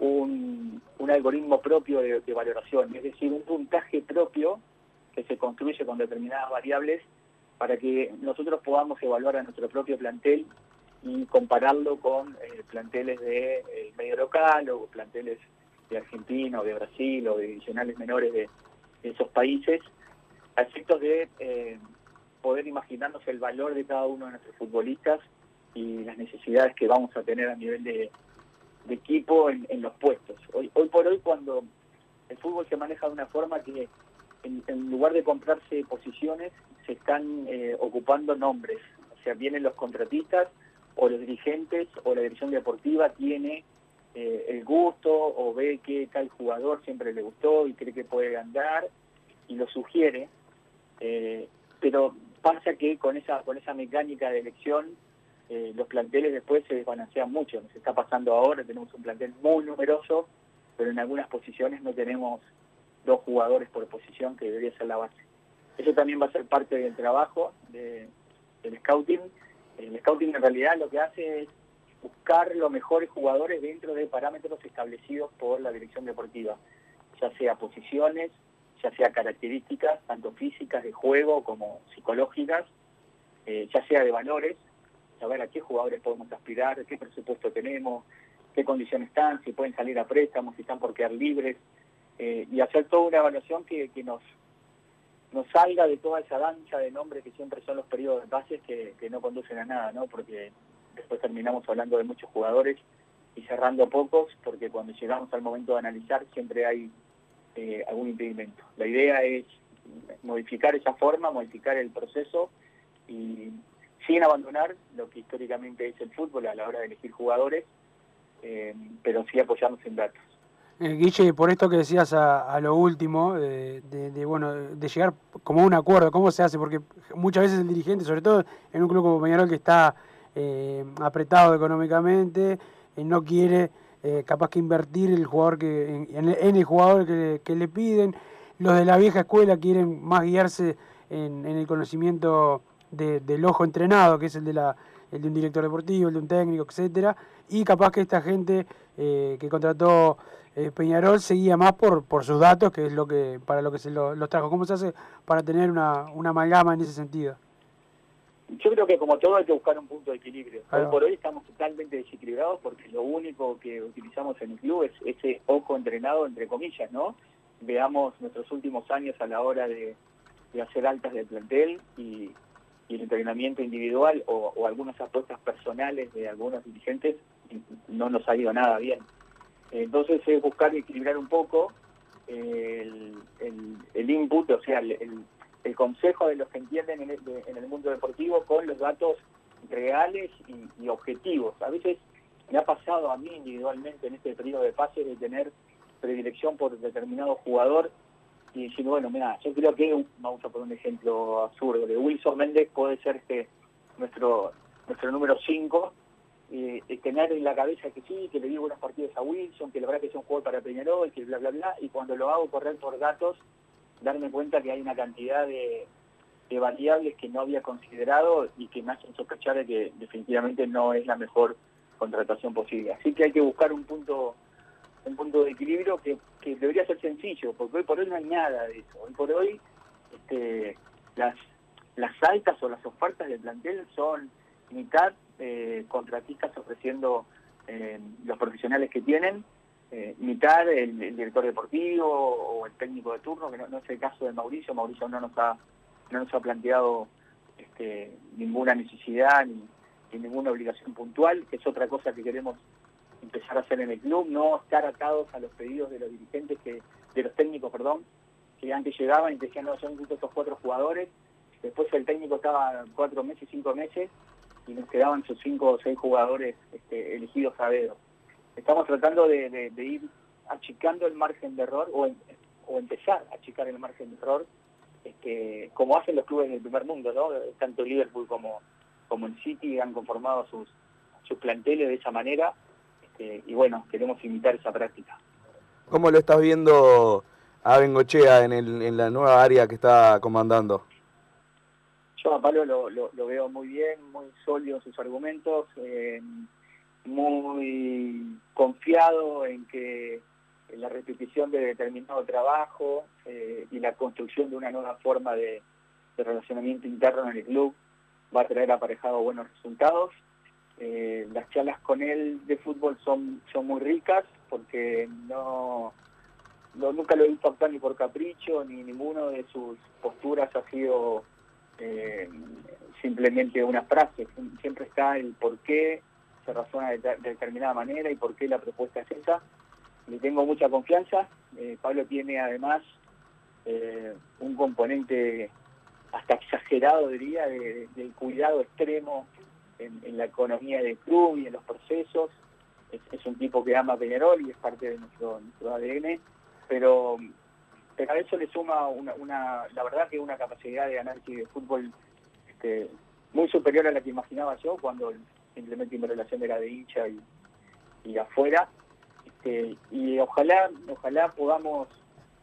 un, un algoritmo propio de, valoración, es decir, un puntaje propio que se construye con determinadas variables para que nosotros podamos evaluar a nuestro propio plantel y compararlo con eh, planteles de eh, medio local o planteles de Argentina o de Brasil o de divisionales menores de, de esos países, a efectos de eh, poder imaginarnos el valor de cada uno de nuestros futbolistas y las necesidades que vamos a tener a nivel de, de equipo en, en los puestos. Hoy, hoy por hoy, cuando el fútbol se maneja de una forma que en, en lugar de comprarse posiciones, se están eh, ocupando nombres. O sea, vienen los contratistas o los dirigentes o la dirección deportiva tiene eh, el gusto o ve que tal jugador siempre le gustó y cree que puede andar y lo sugiere. Eh, pero pasa que con esa, con esa mecánica de elección eh, los planteles después se desbalancean mucho. Nos está pasando ahora, tenemos un plantel muy numeroso, pero en algunas posiciones no tenemos dos jugadores por posición que debería ser la base. Eso también va a ser parte del trabajo de- del scouting. El scouting en realidad lo que hace es buscar los mejores jugadores dentro de parámetros establecidos por la dirección deportiva, ya sea posiciones, ya sea características, tanto físicas de juego como psicológicas, eh, ya sea de valores, saber a qué jugadores podemos aspirar, qué presupuesto tenemos, qué condiciones están, si pueden salir a préstamos, si están por quedar libres, eh, y hacer toda una evaluación que, que nos nos salga de toda esa danza de nombres que siempre son los periodos de bases que, que no conducen a nada, ¿no? Porque después terminamos hablando de muchos jugadores y cerrando pocos, porque cuando llegamos al momento de analizar siempre hay eh, algún impedimento. La idea es modificar esa forma, modificar el proceso y sin abandonar lo que históricamente es el fútbol a la hora de elegir jugadores, eh, pero sí apoyarnos en datos. Eh, Guille, por esto que decías a, a lo último, eh, de, bueno, de llegar como a un acuerdo, ¿cómo se hace? Porque muchas veces el dirigente, sobre todo en un club como Peñarol que está apretado económicamente, no quiere capaz que invertir el jugador que en, en el, jugador que, que le piden. Los de la vieja escuela quieren más guiarse en el conocimiento de- del ojo entrenado, que es el de la el de un director deportivo, el de un técnico, etcétera, y capaz que esta gente eh, que contrató eh, Peñarol seguía más por, por sus datos, que es lo que para lo que se lo- los trajo. ¿Cómo se hace para tener una, una amalgama en ese sentido? Yo creo que como todo hay que buscar un punto de equilibrio. Hoy va. por hoy estamos totalmente desequilibrados porque lo único que utilizamos en el club es ese ojo entrenado, entre comillas, ¿no? Veamos nuestros últimos años a la hora de, de hacer altas del plantel y, y el entrenamiento individual o, algunas apuestas personales de algunos dirigentes no nos ha ido nada bien. Entonces es buscar equilibrar un poco el, el- el input, o sea, el, el- consejo de los que entienden en el, de- en el mundo deportivo con los datos reales y, y objetivos. A veces me ha pasado a mí individualmente en este periodo de pase de tener predilección por determinado jugador y decir, bueno, mira, yo creo que, vamos a poner un ejemplo absurdo, de Wilson Méndez puede ser este nuestro nuestro número 5, y tener en la cabeza que sí, que le di buenos partidos a Wilson, que la verdad que es un jugador para Peñarol, que bla, bla, bla, y cuando lo hago correr por datos, darme cuenta que hay una cantidad de, de variables que no había considerado y que me hacen sospechar de que definitivamente no es la mejor contratación posible. Así que hay que buscar un punto un punto de equilibrio que, debería ser sencillo, porque hoy por hoy no hay nada de eso. Hoy por hoy este, las, las altas o las ofertas del plantel son mitad eh, contratistas ofreciendo eh, los profesionales que tienen, eh, mitad el, director deportivo o el técnico de turno, que no, es el caso de Mauricio. Mauricio no nos ha, no nos ha planteado este, ninguna necesidad ni ninguna obligación puntual, que es otra cosa que queremos empezar a hacer en el club, no estar atados a los pedidos de los dirigentes, que de los técnicos, perdón, que antes llegaban y decían, no, son justo estos cuatro jugadores, después el técnico estaba cuatro meses, cinco meses, y nos quedaban sus cinco o seis jugadores este, elegidos a dedo. Estamos tratando de, ir achicando el margen de error, o, em- empezar a achicar el margen de error, este, como hacen los clubes del primer mundo, ¿no? Tanto Liverpool como, como el City han conformado sus, sus planteles de esa manera, y bueno, queremos imitar esa práctica. ¿Cómo lo estás viendo a Bengochea en, el, en la nueva área que está comandando? Yo a Pablo lo, lo- lo veo muy bien, muy sólido en sus argumentos, eh, muy confiado en que la repetición de determinado trabajo eh, y la construcción de una nueva forma de, de relacionamiento interno en el club va a traer aparejado buenos resultados. Eh, las charlas con él de fútbol son, son muy ricas porque no, nunca lo he visto actuar ni por capricho, ni ninguno de sus posturas ha sido eh, simplemente una frase. Siempre está el por qué se razona de, de determinada manera y por qué la propuesta es esa. Le tengo mucha confianza. Eh, Pablo tiene además un componente hasta exagerado, diría, de, del cuidado extremo en, la economía del club y en los procesos. Es, un tipo que ama Peñarol y es parte de nuestro, nuestro ADN, pero, pero a eso le suma una, una, la verdad que una capacidad de análisis de fútbol este, muy superior a la que imaginaba yo cuando simplemente mi relación era de hincha y, y afuera. Este, y ojalá, ojalá podamos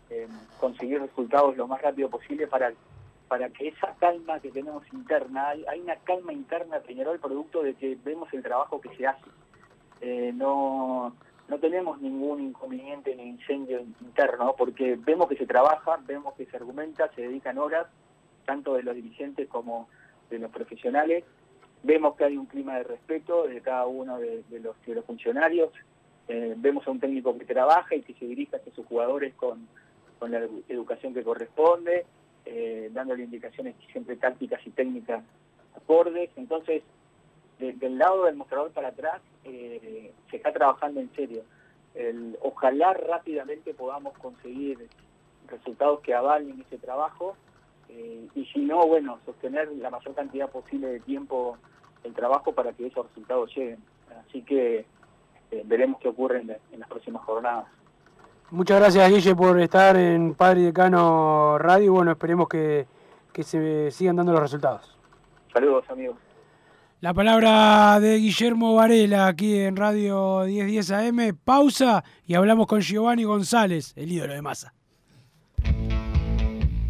eh, conseguir resultados lo más rápido posible para para que esa calma que tenemos interna, hay, una calma interna Peñarol producto de que vemos el trabajo que se hace. Eh, no, no tenemos ningún inconveniente ni incendio interno, porque vemos que se trabaja, vemos que se argumenta, se dedican horas, tanto de los dirigentes como de los profesionales, vemos que hay un clima de respeto de cada uno de, los, de los funcionarios, eh, vemos a un técnico que trabaja y que se dirige hacia sus jugadores con, con la edu- educación que corresponde, eh, dándole indicaciones siempre tácticas y técnicas acordes. Entonces, de- del lado del mostrador para atrás, eh, se está trabajando en serio. Ojalá rápidamente podamos conseguir resultados que avalen ese trabajo eh, y si no, bueno, sostener la mayor cantidad posible de tiempo el trabajo para que esos resultados lleguen. Así que eh, veremos qué ocurre en las próximas jornadas. Muchas gracias, Guille, por estar en Padre y Decano Radio. Y bueno, esperemos que, que se sigan dando los resultados. Saludos, amigos. La palabra de Guillermo Varela aquí en Radio 1010 AM. Pausa y hablamos con Giovanni González, el ídolo de masa.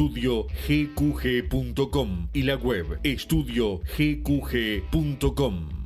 estudiogqg.com y la web estudiogqg.com.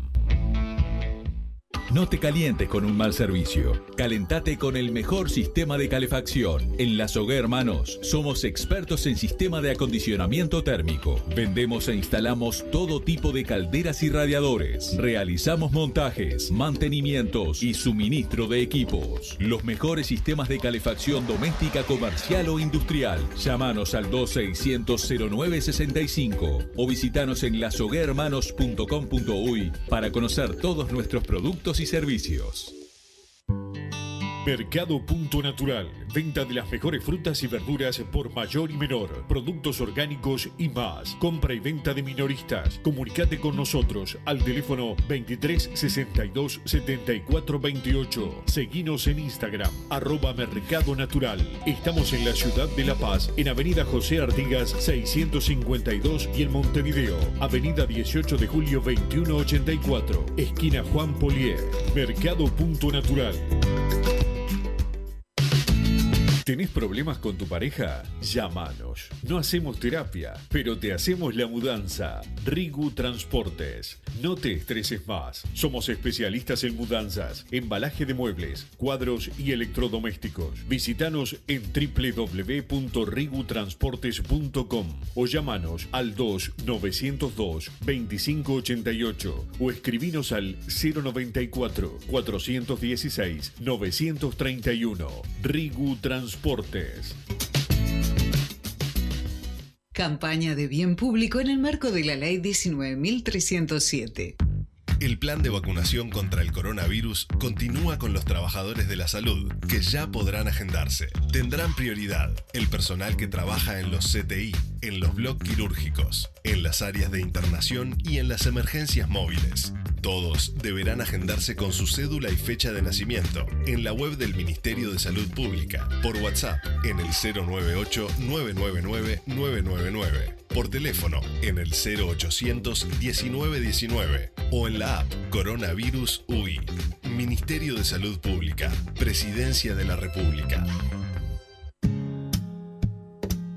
No te calientes con un mal servicio. Calentate con el mejor sistema de calefacción. En La Sogué Hermanos somos expertos en sistema de acondicionamiento térmico. Vendemos e instalamos todo tipo de calderas y radiadores. Realizamos montajes, mantenimientos y suministro de equipos. Los mejores sistemas de calefacción doméstica, comercial o industrial. Llámanos al 2600 0965 o visitanos en lasoguermanos.com.uy para conocer todos nuestros productos y servicios. Mercado Punto Natural. Venta de las mejores frutas y verduras por mayor y menor. Productos orgánicos y más. Compra y venta de minoristas. Comunicate con nosotros al teléfono 23 62 74 28. Seguinos en Instagram, arroba Mercado Natural. Estamos en la ciudad de La Paz, en Avenida José Artigas 652 y en Montevideo, Avenida 18 de Julio 2184, esquina Juan Polier. Mercado Punto Natural. ¿Tenés problemas con tu pareja? Llámanos. No hacemos terapia, pero te hacemos la mudanza. Rigu Transportes. No te estreses más. Somos especialistas en mudanzas, embalaje de muebles, cuadros y electrodomésticos. Visítanos en www.rigutransportes.com o llámanos al 2-902-2588 o escribinos al 094-416-931. Rigu Transportes. Campaña de bien público en el marco de la Ley 19.307. El plan de vacunación contra el coronavirus continúa con los trabajadores de la salud, que ya podrán agendarse. Tendrán prioridad el personal que trabaja en los CTI, en los bloques quirúrgicos, en las áreas de internación y en las emergencias móviles. Todos deberán agendarse con su cédula y fecha de nacimiento en la web del Ministerio de Salud Pública, por WhatsApp en el 098-999-999, por teléfono en el 0800 1919 o en la app Coronavirus UI. Ministerio de Salud Pública, Presidencia de la República.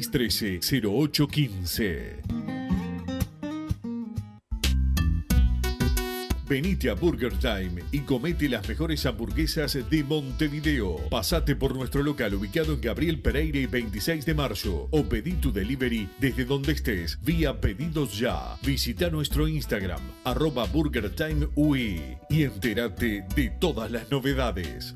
0613-0815. Venite a Burger Time y comete las mejores hamburguesas de Montevideo. Pasate por nuestro local ubicado en Gabriel Pereira y 26 de marzo o pedí tu delivery desde donde estés vía pedidos ya. Visita nuestro Instagram arroba Burger Time y entérate de todas las novedades.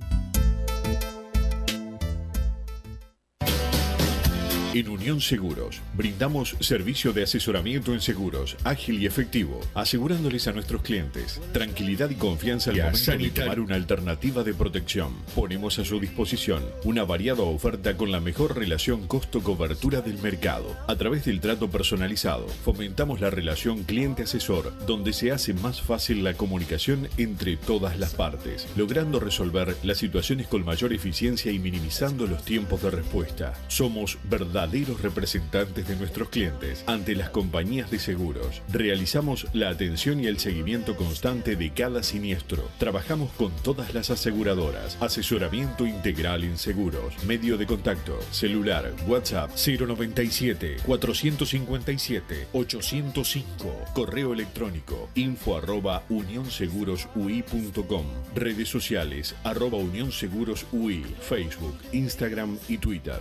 En Unión Seguros, brindamos servicio de asesoramiento en seguros, ágil y efectivo, asegurándoles a nuestros clientes tranquilidad y confianza al momento de tomar una alternativa de protección. Ponemos a su disposición una variada oferta con la mejor relación costo-cobertura del mercado. A través del trato personalizado, fomentamos la relación cliente-asesor, donde se hace más fácil la comunicación entre todas las partes, logrando resolver las situaciones con mayor eficiencia y minimizando los tiempos de respuesta. Somos verdaderos representantes de nuestros clientes ante las compañías de seguros. Realizamos la atención y el seguimiento constante de cada siniestro. Trabajamos con todas las aseguradoras. Asesoramiento integral en seguros. Medio de contacto. Celular. WhatsApp 097 457 805. Correo electrónico info arroba unionsegurosui.com. Redes sociales arroba unionsegurosui. Facebook, Instagram y Twitter.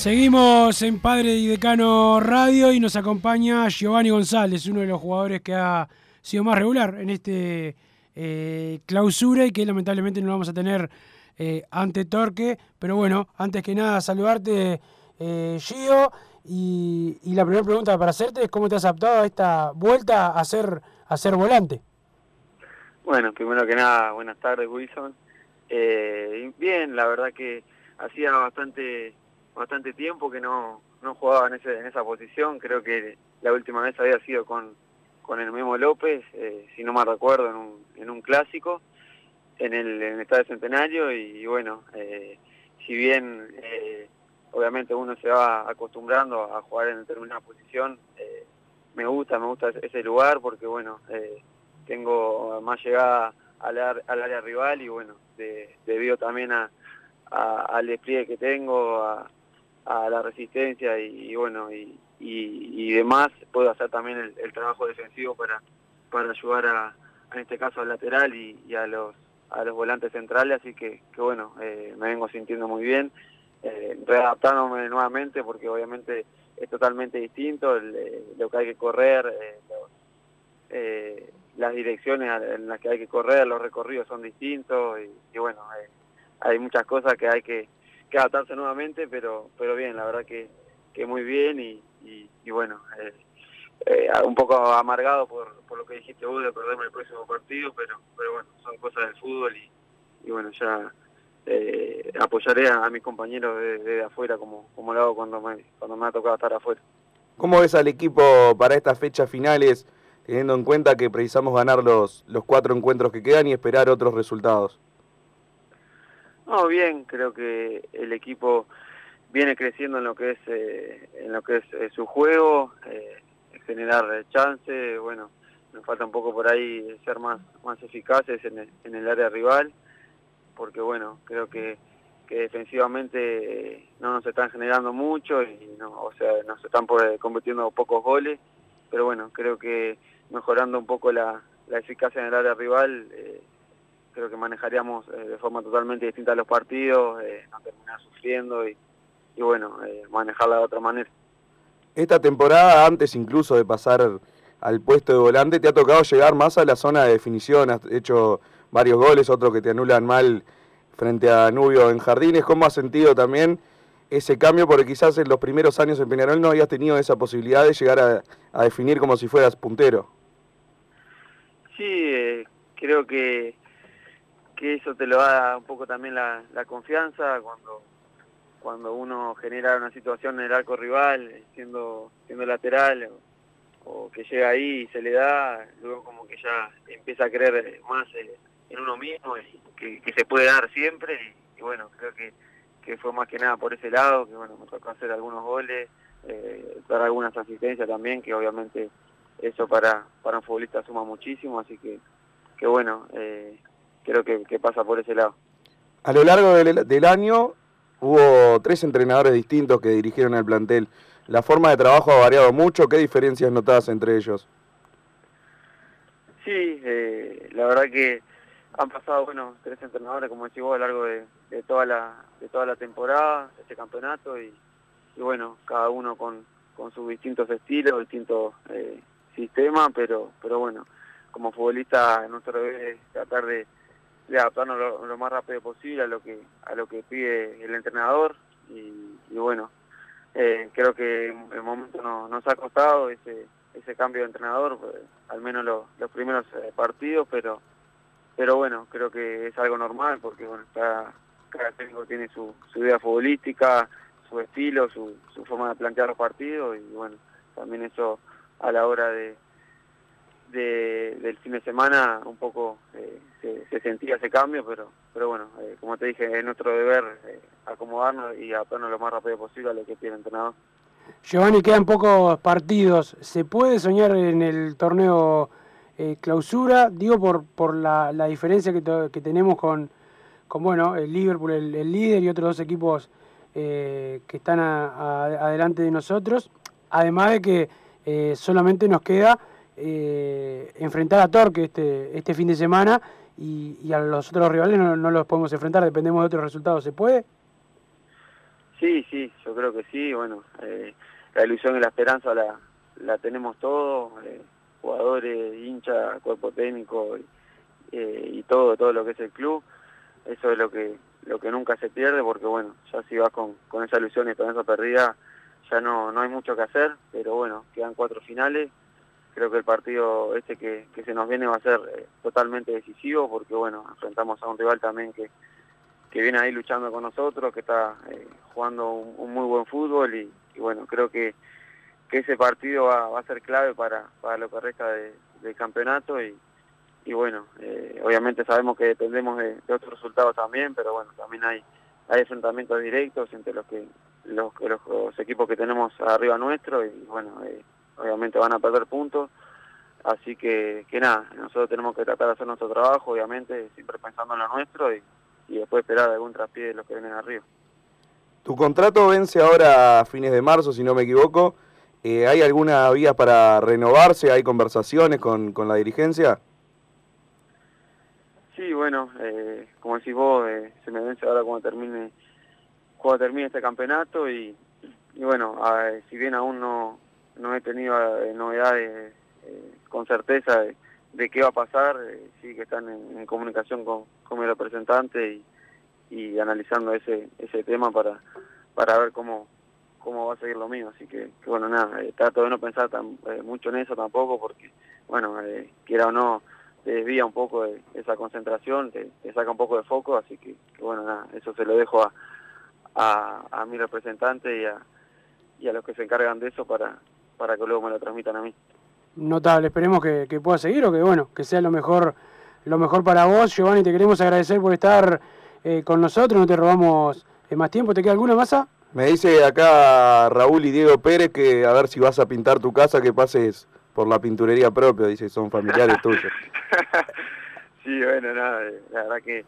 Seguimos en Padre y Decano Radio y nos acompaña Giovanni González, uno de los jugadores que ha sido más regular en este eh, clausura y que lamentablemente no lo vamos a tener eh, ante Torque. Pero bueno, antes que nada, saludarte, eh, Gio. Y, y la primera pregunta para hacerte es cómo te has adaptado a esta vuelta a ser, a ser volante. Bueno, primero que nada, buenas tardes, Wilson. Eh, bien, la verdad que hacía bastante bastante tiempo que no, no jugaba en, ese, en esa posición. Creo que la última vez había sido con, con el Memo López, eh, si no me recuerdo, en un, en un clásico, en el, en el Estadio Centenario. Y, bueno, eh, si bien eh, obviamente uno se va acostumbrando a jugar en determinada posición, eh, me gusta, me gusta ese lugar porque bueno, eh, tengo más llegada al, área rival y bueno, de- debido también al despliegue que tengo, a, la resistencia y, bueno, y, demás, puedo hacer también el, trabajo defensivo para, para ayudar a, en este caso al lateral y, a los a los volantes centrales, así que, bueno, eh, me vengo sintiendo muy bien, eh, readaptándome nuevamente porque obviamente es totalmente distinto eh, lo que hay que correr, las direcciones en las que hay que correr, los recorridos son distintos y, bueno, hay muchas cosas que hay que, adaptarse nuevamente, pero pero bien, la verdad que, que muy bien y, y, bueno, eh, eh, un poco amargado por, por lo que dijiste vos de perderme el próximo partido, pero pero bueno, son cosas del fútbol y, y bueno, ya eh, apoyaré a, mis compañeros de, de afuera como, como lo hago cuando me, cuando me ha tocado estar afuera. ¿Cómo ves al equipo para estas fechas finales, teniendo en cuenta que precisamos ganar los, los cuatro encuentros que quedan y esperar otros resultados? No, bien, creo que el equipo viene creciendo en lo que es eh, en lo que es eh, su juego, eh, generar eh, chance, bueno, nos falta un poco por ahí ser más más eficaces en el, en el área rival, porque bueno, creo que que defensivamente no nos están generando mucho y no, o sea, nos están por- convirtiendo pocos goles, pero bueno, creo que mejorando un poco la, la eficacia en el área rival, eh, creo que manejaríamos eh, de forma totalmente distinta los partidos, eh, no terminar sufriendo y, y bueno, manejarla de otra manera. Esta temporada, antes incluso de pasar al puesto de volante, te ha tocado llegar más a la zona de definición, has hecho varios goles, otros que te anulan mal frente a Nubio en Jardines. ¿Cómo has sentido también ese cambio? Porque quizás en los primeros años en Peñarol no habías tenido esa posibilidad de llegar a, a definir como si fueras puntero. Sí, eh, creo que, que eso te lo da un poco también la, confianza cuando cuando uno genera una situación en el arco rival, eh, siendo siendo lateral o, que llega ahí y se le da, luego como que ya empieza a creer más eh, en uno mismo y que, se puede dar siempre. Y, bueno, creo que, que fue más que nada por ese lado, que bueno, me tocó hacer algunos goles, dar algunas asistencias también, que obviamente eso para, para un futbolista suma muchísimo, así que, que bueno, eh, creo que, que pasa por ese lado. A lo largo del, del año hubo tres entrenadores distintos que dirigieron el plantel. ¿La forma de trabajo ha variado mucho? ¿Qué diferencias notadas entre ellos? Sí, eh, la verdad que han pasado, bueno, tres entrenadores, como decís vos, a lo largo de, de toda la de toda la temporada, este campeonato, y, y bueno, cada uno con, con sus distintos estilos, distintos eh, sistemas, pero pero bueno, como futbolista nuestro deber es tratar de, de adaptarnos lo, más rápido posible a lo que a lo que pide el entrenador, y, bueno, eh, creo que el momento no, nos ha costado ese ese cambio de entrenador, pues, al menos lo- los primeros eh, partidos, pero pero bueno, creo que es algo normal porque bueno, cada, cada técnico tiene su, su idea futbolística, su estilo, su, su forma de plantear los partidos y bueno, también eso a la hora de, de del fin de semana un poco eh, se, se sentía ese cambio, pero pero bueno, eh, como te dije, es nuestro deber eh, acomodarnos y adaptarnos lo más rápido posible a lo que pide el entrenador. Giovanni, quedan pocos partidos. ¿Se puede soñar en el torneo clausura? Digo por, por la, la diferencia que, tenemos con, con bueno, el Liverpool, el, líder y otros dos equipos que están adelante de nosotros. Además de que eh, solamente nos queda eh, enfrentar a Torque este, este fin de semana y, y a los otros rivales no, no los podemos enfrentar, dependemos de otros resultados. ¿Se puede? Sí, sí, yo creo que sí. Bueno, eh, la ilusión y la esperanza la, la tenemos todos, eh, jugadores, hinchas, cuerpo técnico y, eh, y todo, todo lo que es el club. Eso es lo que lo que nunca se pierde porque bueno, ya si vas con, con esa ilusión y esperanza perdida, no, no hay mucho que hacer, pero bueno, quedan cuatro finales. Creo que el partido este que, que se nos viene va a ser eh, totalmente decisivo porque bueno, enfrentamos a un rival también que, que viene ahí luchando con nosotros, que está eh, jugando un, muy buen fútbol y, bueno, creo que, que ese partido va, a ser clave para, para lo que resta de- del campeonato y, y bueno, eh, obviamente sabemos que dependemos de, de otros resultados también, pero bueno, también hay, hay enfrentamientos directos entre los que los, los, los equipos que tenemos arriba nuestro y bueno, eh, obviamente van a perder puntos, así que, nada, nosotros tenemos que tratar de hacer nuestro trabajo, obviamente, siempre pensando en lo nuestro y, y después esperar algún traspié de los que vienen arriba. Tu contrato vence ahora a fines de marzo, si no me equivoco. Eh, ¿Hay alguna vía para renovarse? ¿Hay conversaciones con, con la dirigencia? Sí, bueno, eh, como decís vos, eh, se me vence ahora cuando termine cuando termine este campeonato y, bueno, si bien aún no, no he tenido eh, novedades eh, con certeza de, qué va a pasar, eh, sí que están en, comunicación con, con mi representante y, y analizando ese ese tema para para ver cómo cómo va a seguir lo mío, así que, bueno, nada, trato de no pensar tan, mucho en eso tampoco porque, bueno, quiera o no, te desvía un poco de esa concentración, te, te saca un poco de foco, así que, que bueno, nada, eso se lo dejo a, a, a mi representante y a, y a los que se encargan de eso para, para que luego me lo transmitan a mí. Notable, esperemos que, que pueda seguir o que bueno, que sea lo mejor, lo mejor para vos, Giovanni, te queremos agradecer por estar eh, con nosotros, no te robamos eh, más tiempo, ¿te queda alguna masa? Me dice acá Raúl y Diego Pérez que a ver si vas a pintar tu casa, que pases por la pinturería propia, dice, son familiares tuyos. Sí, bueno, nada, eh, la verdad que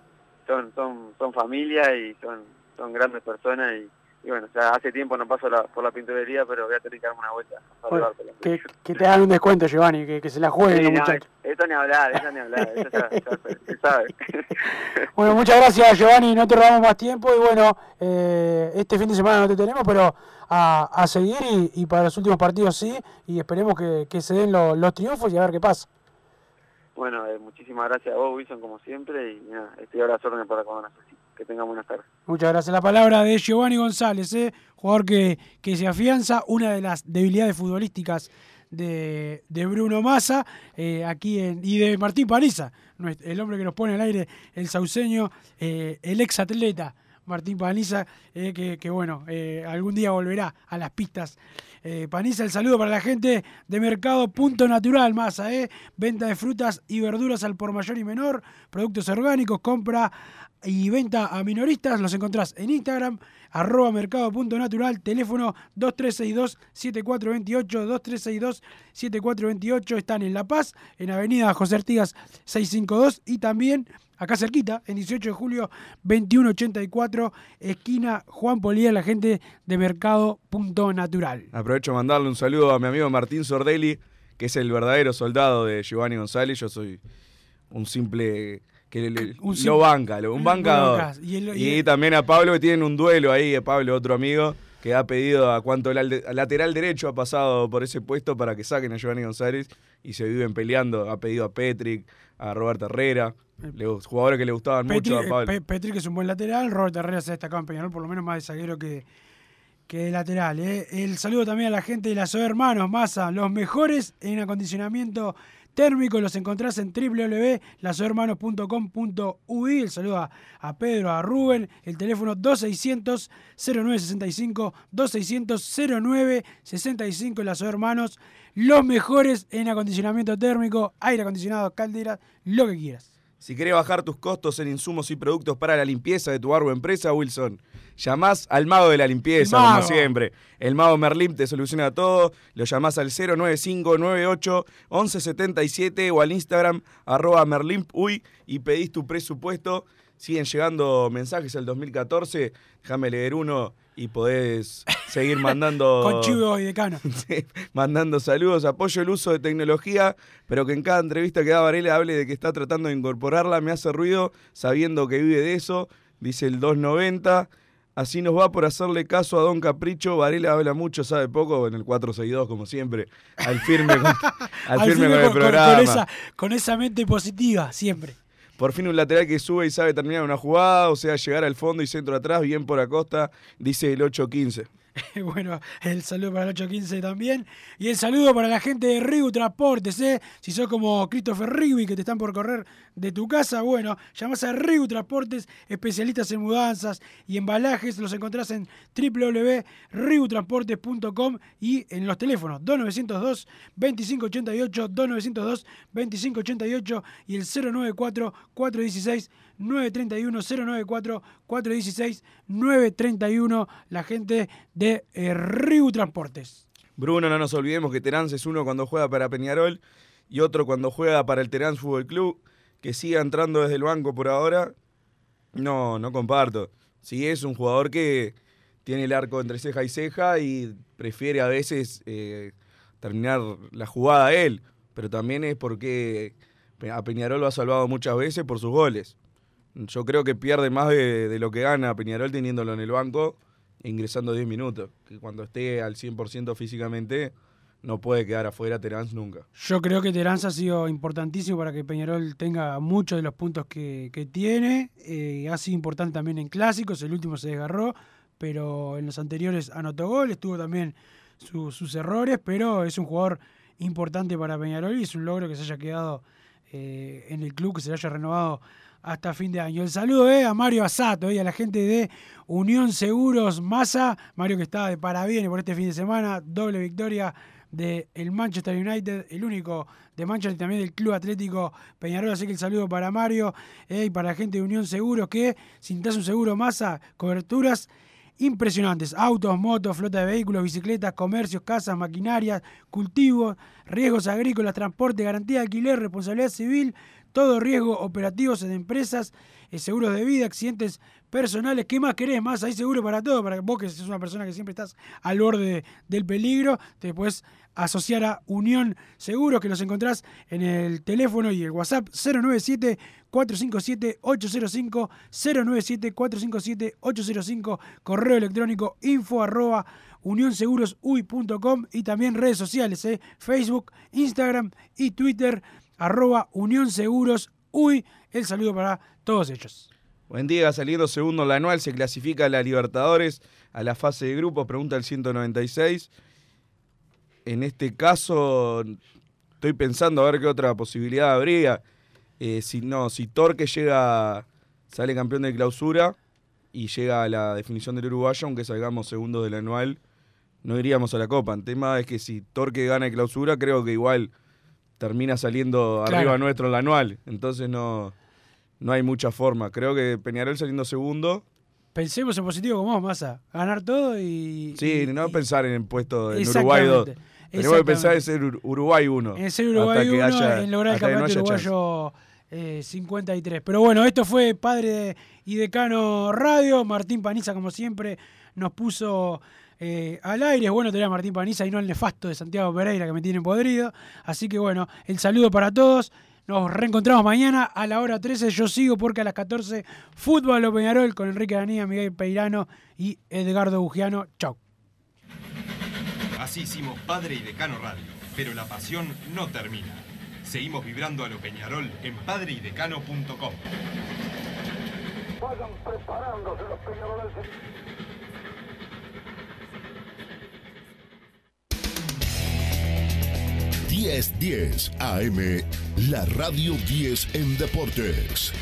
son son son familia y son son grandes personas y, y bueno, ya hace tiempo no paso la- por la pinturería, pero voy a tener que darme una vuelta. saludártelo. que, que te hagan un descuento, Giovanni, que, que se la jueguen Sí, los no, muchachos. Esto ni hablar, eso ni hablar, eso ya, ya sabe. Bueno, muchas gracias, Giovanni, no te robamos más tiempo y bueno, eh, este fin de semana no te tenemos, pero a, a seguir y, y para los últimos partidos sí, y esperemos que, que se den lo- los triunfos y a ver qué pasa. Bueno, eh, muchísimas gracias a vos, Wilson, como siempre, y nada, estoy ahora a las órdenes para cuando necesite. Que tengan buenas tardes. Muchas gracias. La palabra de Giovanni González, ¿eh? jugador que, que se afianza, una de las debilidades futbolísticas de, de Bruno Massa eh, aquí en, y de Martín Paniza, nues- el hombre que nos pone al aire, el sauceño, eh, el ex atleta Martín Paniza, eh, que, bueno, eh, algún día volverá a las pistas. Eh, Paniza, el saludo para la gente de Mercado Punto Natural, Massa, eh, venta de frutas y verduras al por mayor y menor, productos orgánicos, compra y venta a minoristas, los encontrás en Instagram, arroba mercado.natural, teléfono 2362-7428, 2362-7428, están en La Paz, en Avenida José Artigas 652 y también acá cerquita, en 18 de julio 2184, esquina Juan Polier, la gente de Mercado.natural. Aprovecho mandarle un saludo a mi amigo Martín Sordelli, que es el verdadero soldado de Giovanni González. Yo soy un simple que le- Un lo banca, lo- un bancador. Y el- también a Pablo, que tienen un duelo ahí, de Pablo, otro amigo, que ha pedido a cuánto la- lateral derecho ha pasado por ese puesto para que saquen a Giovanni González y se viven peleando. Ha pedido a Petrick, a Roberto Herrera, le- jugadores que le gustaban Petri, mucho a Pablo. Pe- Petri, que es un buen lateral, Robert Herrera se ha destacado en Peñarol, por lo menos más de zaguero que, que de lateral. ¿eh? El saludo también a la gente de las Hermanos Massa, los mejores en acondicionamiento térmico, los encontrás en www.lasohermanos.com.ui. El saludo a, a Pedro, a Rubén, el teléfono 2600-0965, 2600-0965, las Hermanos, los mejores en acondicionamiento térmico, aire acondicionado, caldera, lo que quieras. Si querés bajar tus costos en insumos y productos para la limpieza de tu o empresa, Wilson, llamás al mago de la limpieza, como siempre. El mago Merlim te soluciona todo. Lo llamás al 09598-1177 o al Instagram arroba merlimpuy y pedís tu presupuesto. Siguen llegando mensajes al 2014. Déjame leer uno y podés seguir mandando... Con chivo y decano. Mandando saludos, apoyo el uso de tecnología, pero que en cada entrevista que da Varela hable de que está tratando de incorporarla, me hace ruido sabiendo que vive de eso, dice el 290. Así nos va por hacerle caso a Don Capricho. Varela habla mucho, sabe poco, en el 462, como siempre. Al firme con, al firme con el programa. con esa, con esa mente positiva, siempre. Por fin un lateral que sube y sabe terminar una jugada, o sea, llegar al fondo y centro atrás, bien por Acosta, dice el 8-15. bueno, el saludo para el 815 también. Y el saludo para la gente de Rigu Transportes, ¿eh? Si sos como Christopher Rigby, que te están por correr de tu casa, bueno, llamás a Rigu Transportes, especialistas en mudanzas y embalajes. Los encontrás en www.rigutransportes.com y en los teléfonos 2902 2588, 2902 2588 y el 094 416 931 094 416 931 la gente de eh, Riu Transportes. Bruno, no nos olvidemos que Terán es uno cuando juega para Peñarol y otro cuando juega para el Terán Fútbol Club. Que siga entrando desde el banco por ahora. No, no comparto. Sí, es un jugador que tiene el arco entre ceja y ceja y prefiere a veces eh, terminar la jugada él. Pero también es porque a Peñarol lo ha salvado muchas veces por sus goles. Yo creo que pierde más de, de lo que gana Peñarol teniéndolo en el banco ingresando 10 minutos. Que cuando esté al 100% físicamente no puede quedar afuera Terán nunca. Yo creo que Terán ha sido importantísimo para que Peñarol tenga muchos de los puntos que, que tiene. Eh, ha sido importante también en clásicos, el último se desgarró, pero en los anteriores anotó goles, tuvo también su- sus errores, pero es un jugador importante para Peñarol y es un logro que se haya quedado eh, en el club, que se haya renovado hasta fin de año. El saludo eh, a Mario Asato eh, y a la gente de Unión Seguros Massa. Mario que está de parabienes por este fin de semana, doble victoria del Manchester United, el único de Manchester y también del Club Atlético Peñarol. Así que el saludo para Mario eh, y para la gente de Unión Seguros que si necesitas un seguro Massa, coberturas impresionantes. Autos, motos, flota de vehículos, bicicletas, comercios, casas, maquinarias, cultivos, riesgos agrícolas, transporte, garantía de alquiler, responsabilidad civil, todo riesgo operativos en empresas, eh, seguros de vida, accidentes personales. ¿Qué más querés? Más hay seguro para todo. Para vos que sos una persona que siempre estás al borde de- del peligro, te puedes asociar a Unión Seguros, que los encontrás en el teléfono y el WhatsApp 097 457 805 097 457 805 correo electrónico info arroba unionsegurosui.com y también redes sociales, eh, Facebook, Instagram y Twitter arroba Unión Seguros Uy. El saludo para todos ellos. Buen día, saliendo segundo la anual, se clasifica a la Libertadores a la fase de grupos, pregunta el 196. En este caso, estoy pensando a ver qué otra posibilidad habría. Eh, si no, si Torque llega, sale campeón de clausura y llega a la definición del uruguayo, aunque salgamos segundo del anual, no iríamos a la Copa. El tema es que si Torque gana de clausura, creo que igual termina saliendo Claro. arriba nuestro en la anual. Entonces no, no hay mucha forma. Creo que Peñarol saliendo segundo. Pensemos en positivo como vos, Massa. Ganar todo y. Sí, y- no pensar en el puesto en Uruguay 2. Tenemos que pensar en ser Ur- Uruguay 1. En ser Uruguay 1, en lograr el campeonato uruguayo eh, 53. Pero bueno, esto fue Padre y Decano Radio. Martín Paniza, como siempre, nos puso eh, al aire es bueno tener a Martín Paniza y no el nefasto de Santiago Pereira que me tiene podrido. Así que bueno, el saludo para todos. Nos reencontramos mañana a la hora 13. Yo sigo porque a las 14 Fútbol Lo Peñarol con Enrique Danía, Miguel Peirano y Edgardo Bugiano. Chau. Así hicimos Padre y Decano Radio, pero la pasión no termina. Seguimos vibrando a Lo Peñarol en padreidecano.com. Vayan preparándose los peñaroles. 1010 AM, la radio 10 en deportes.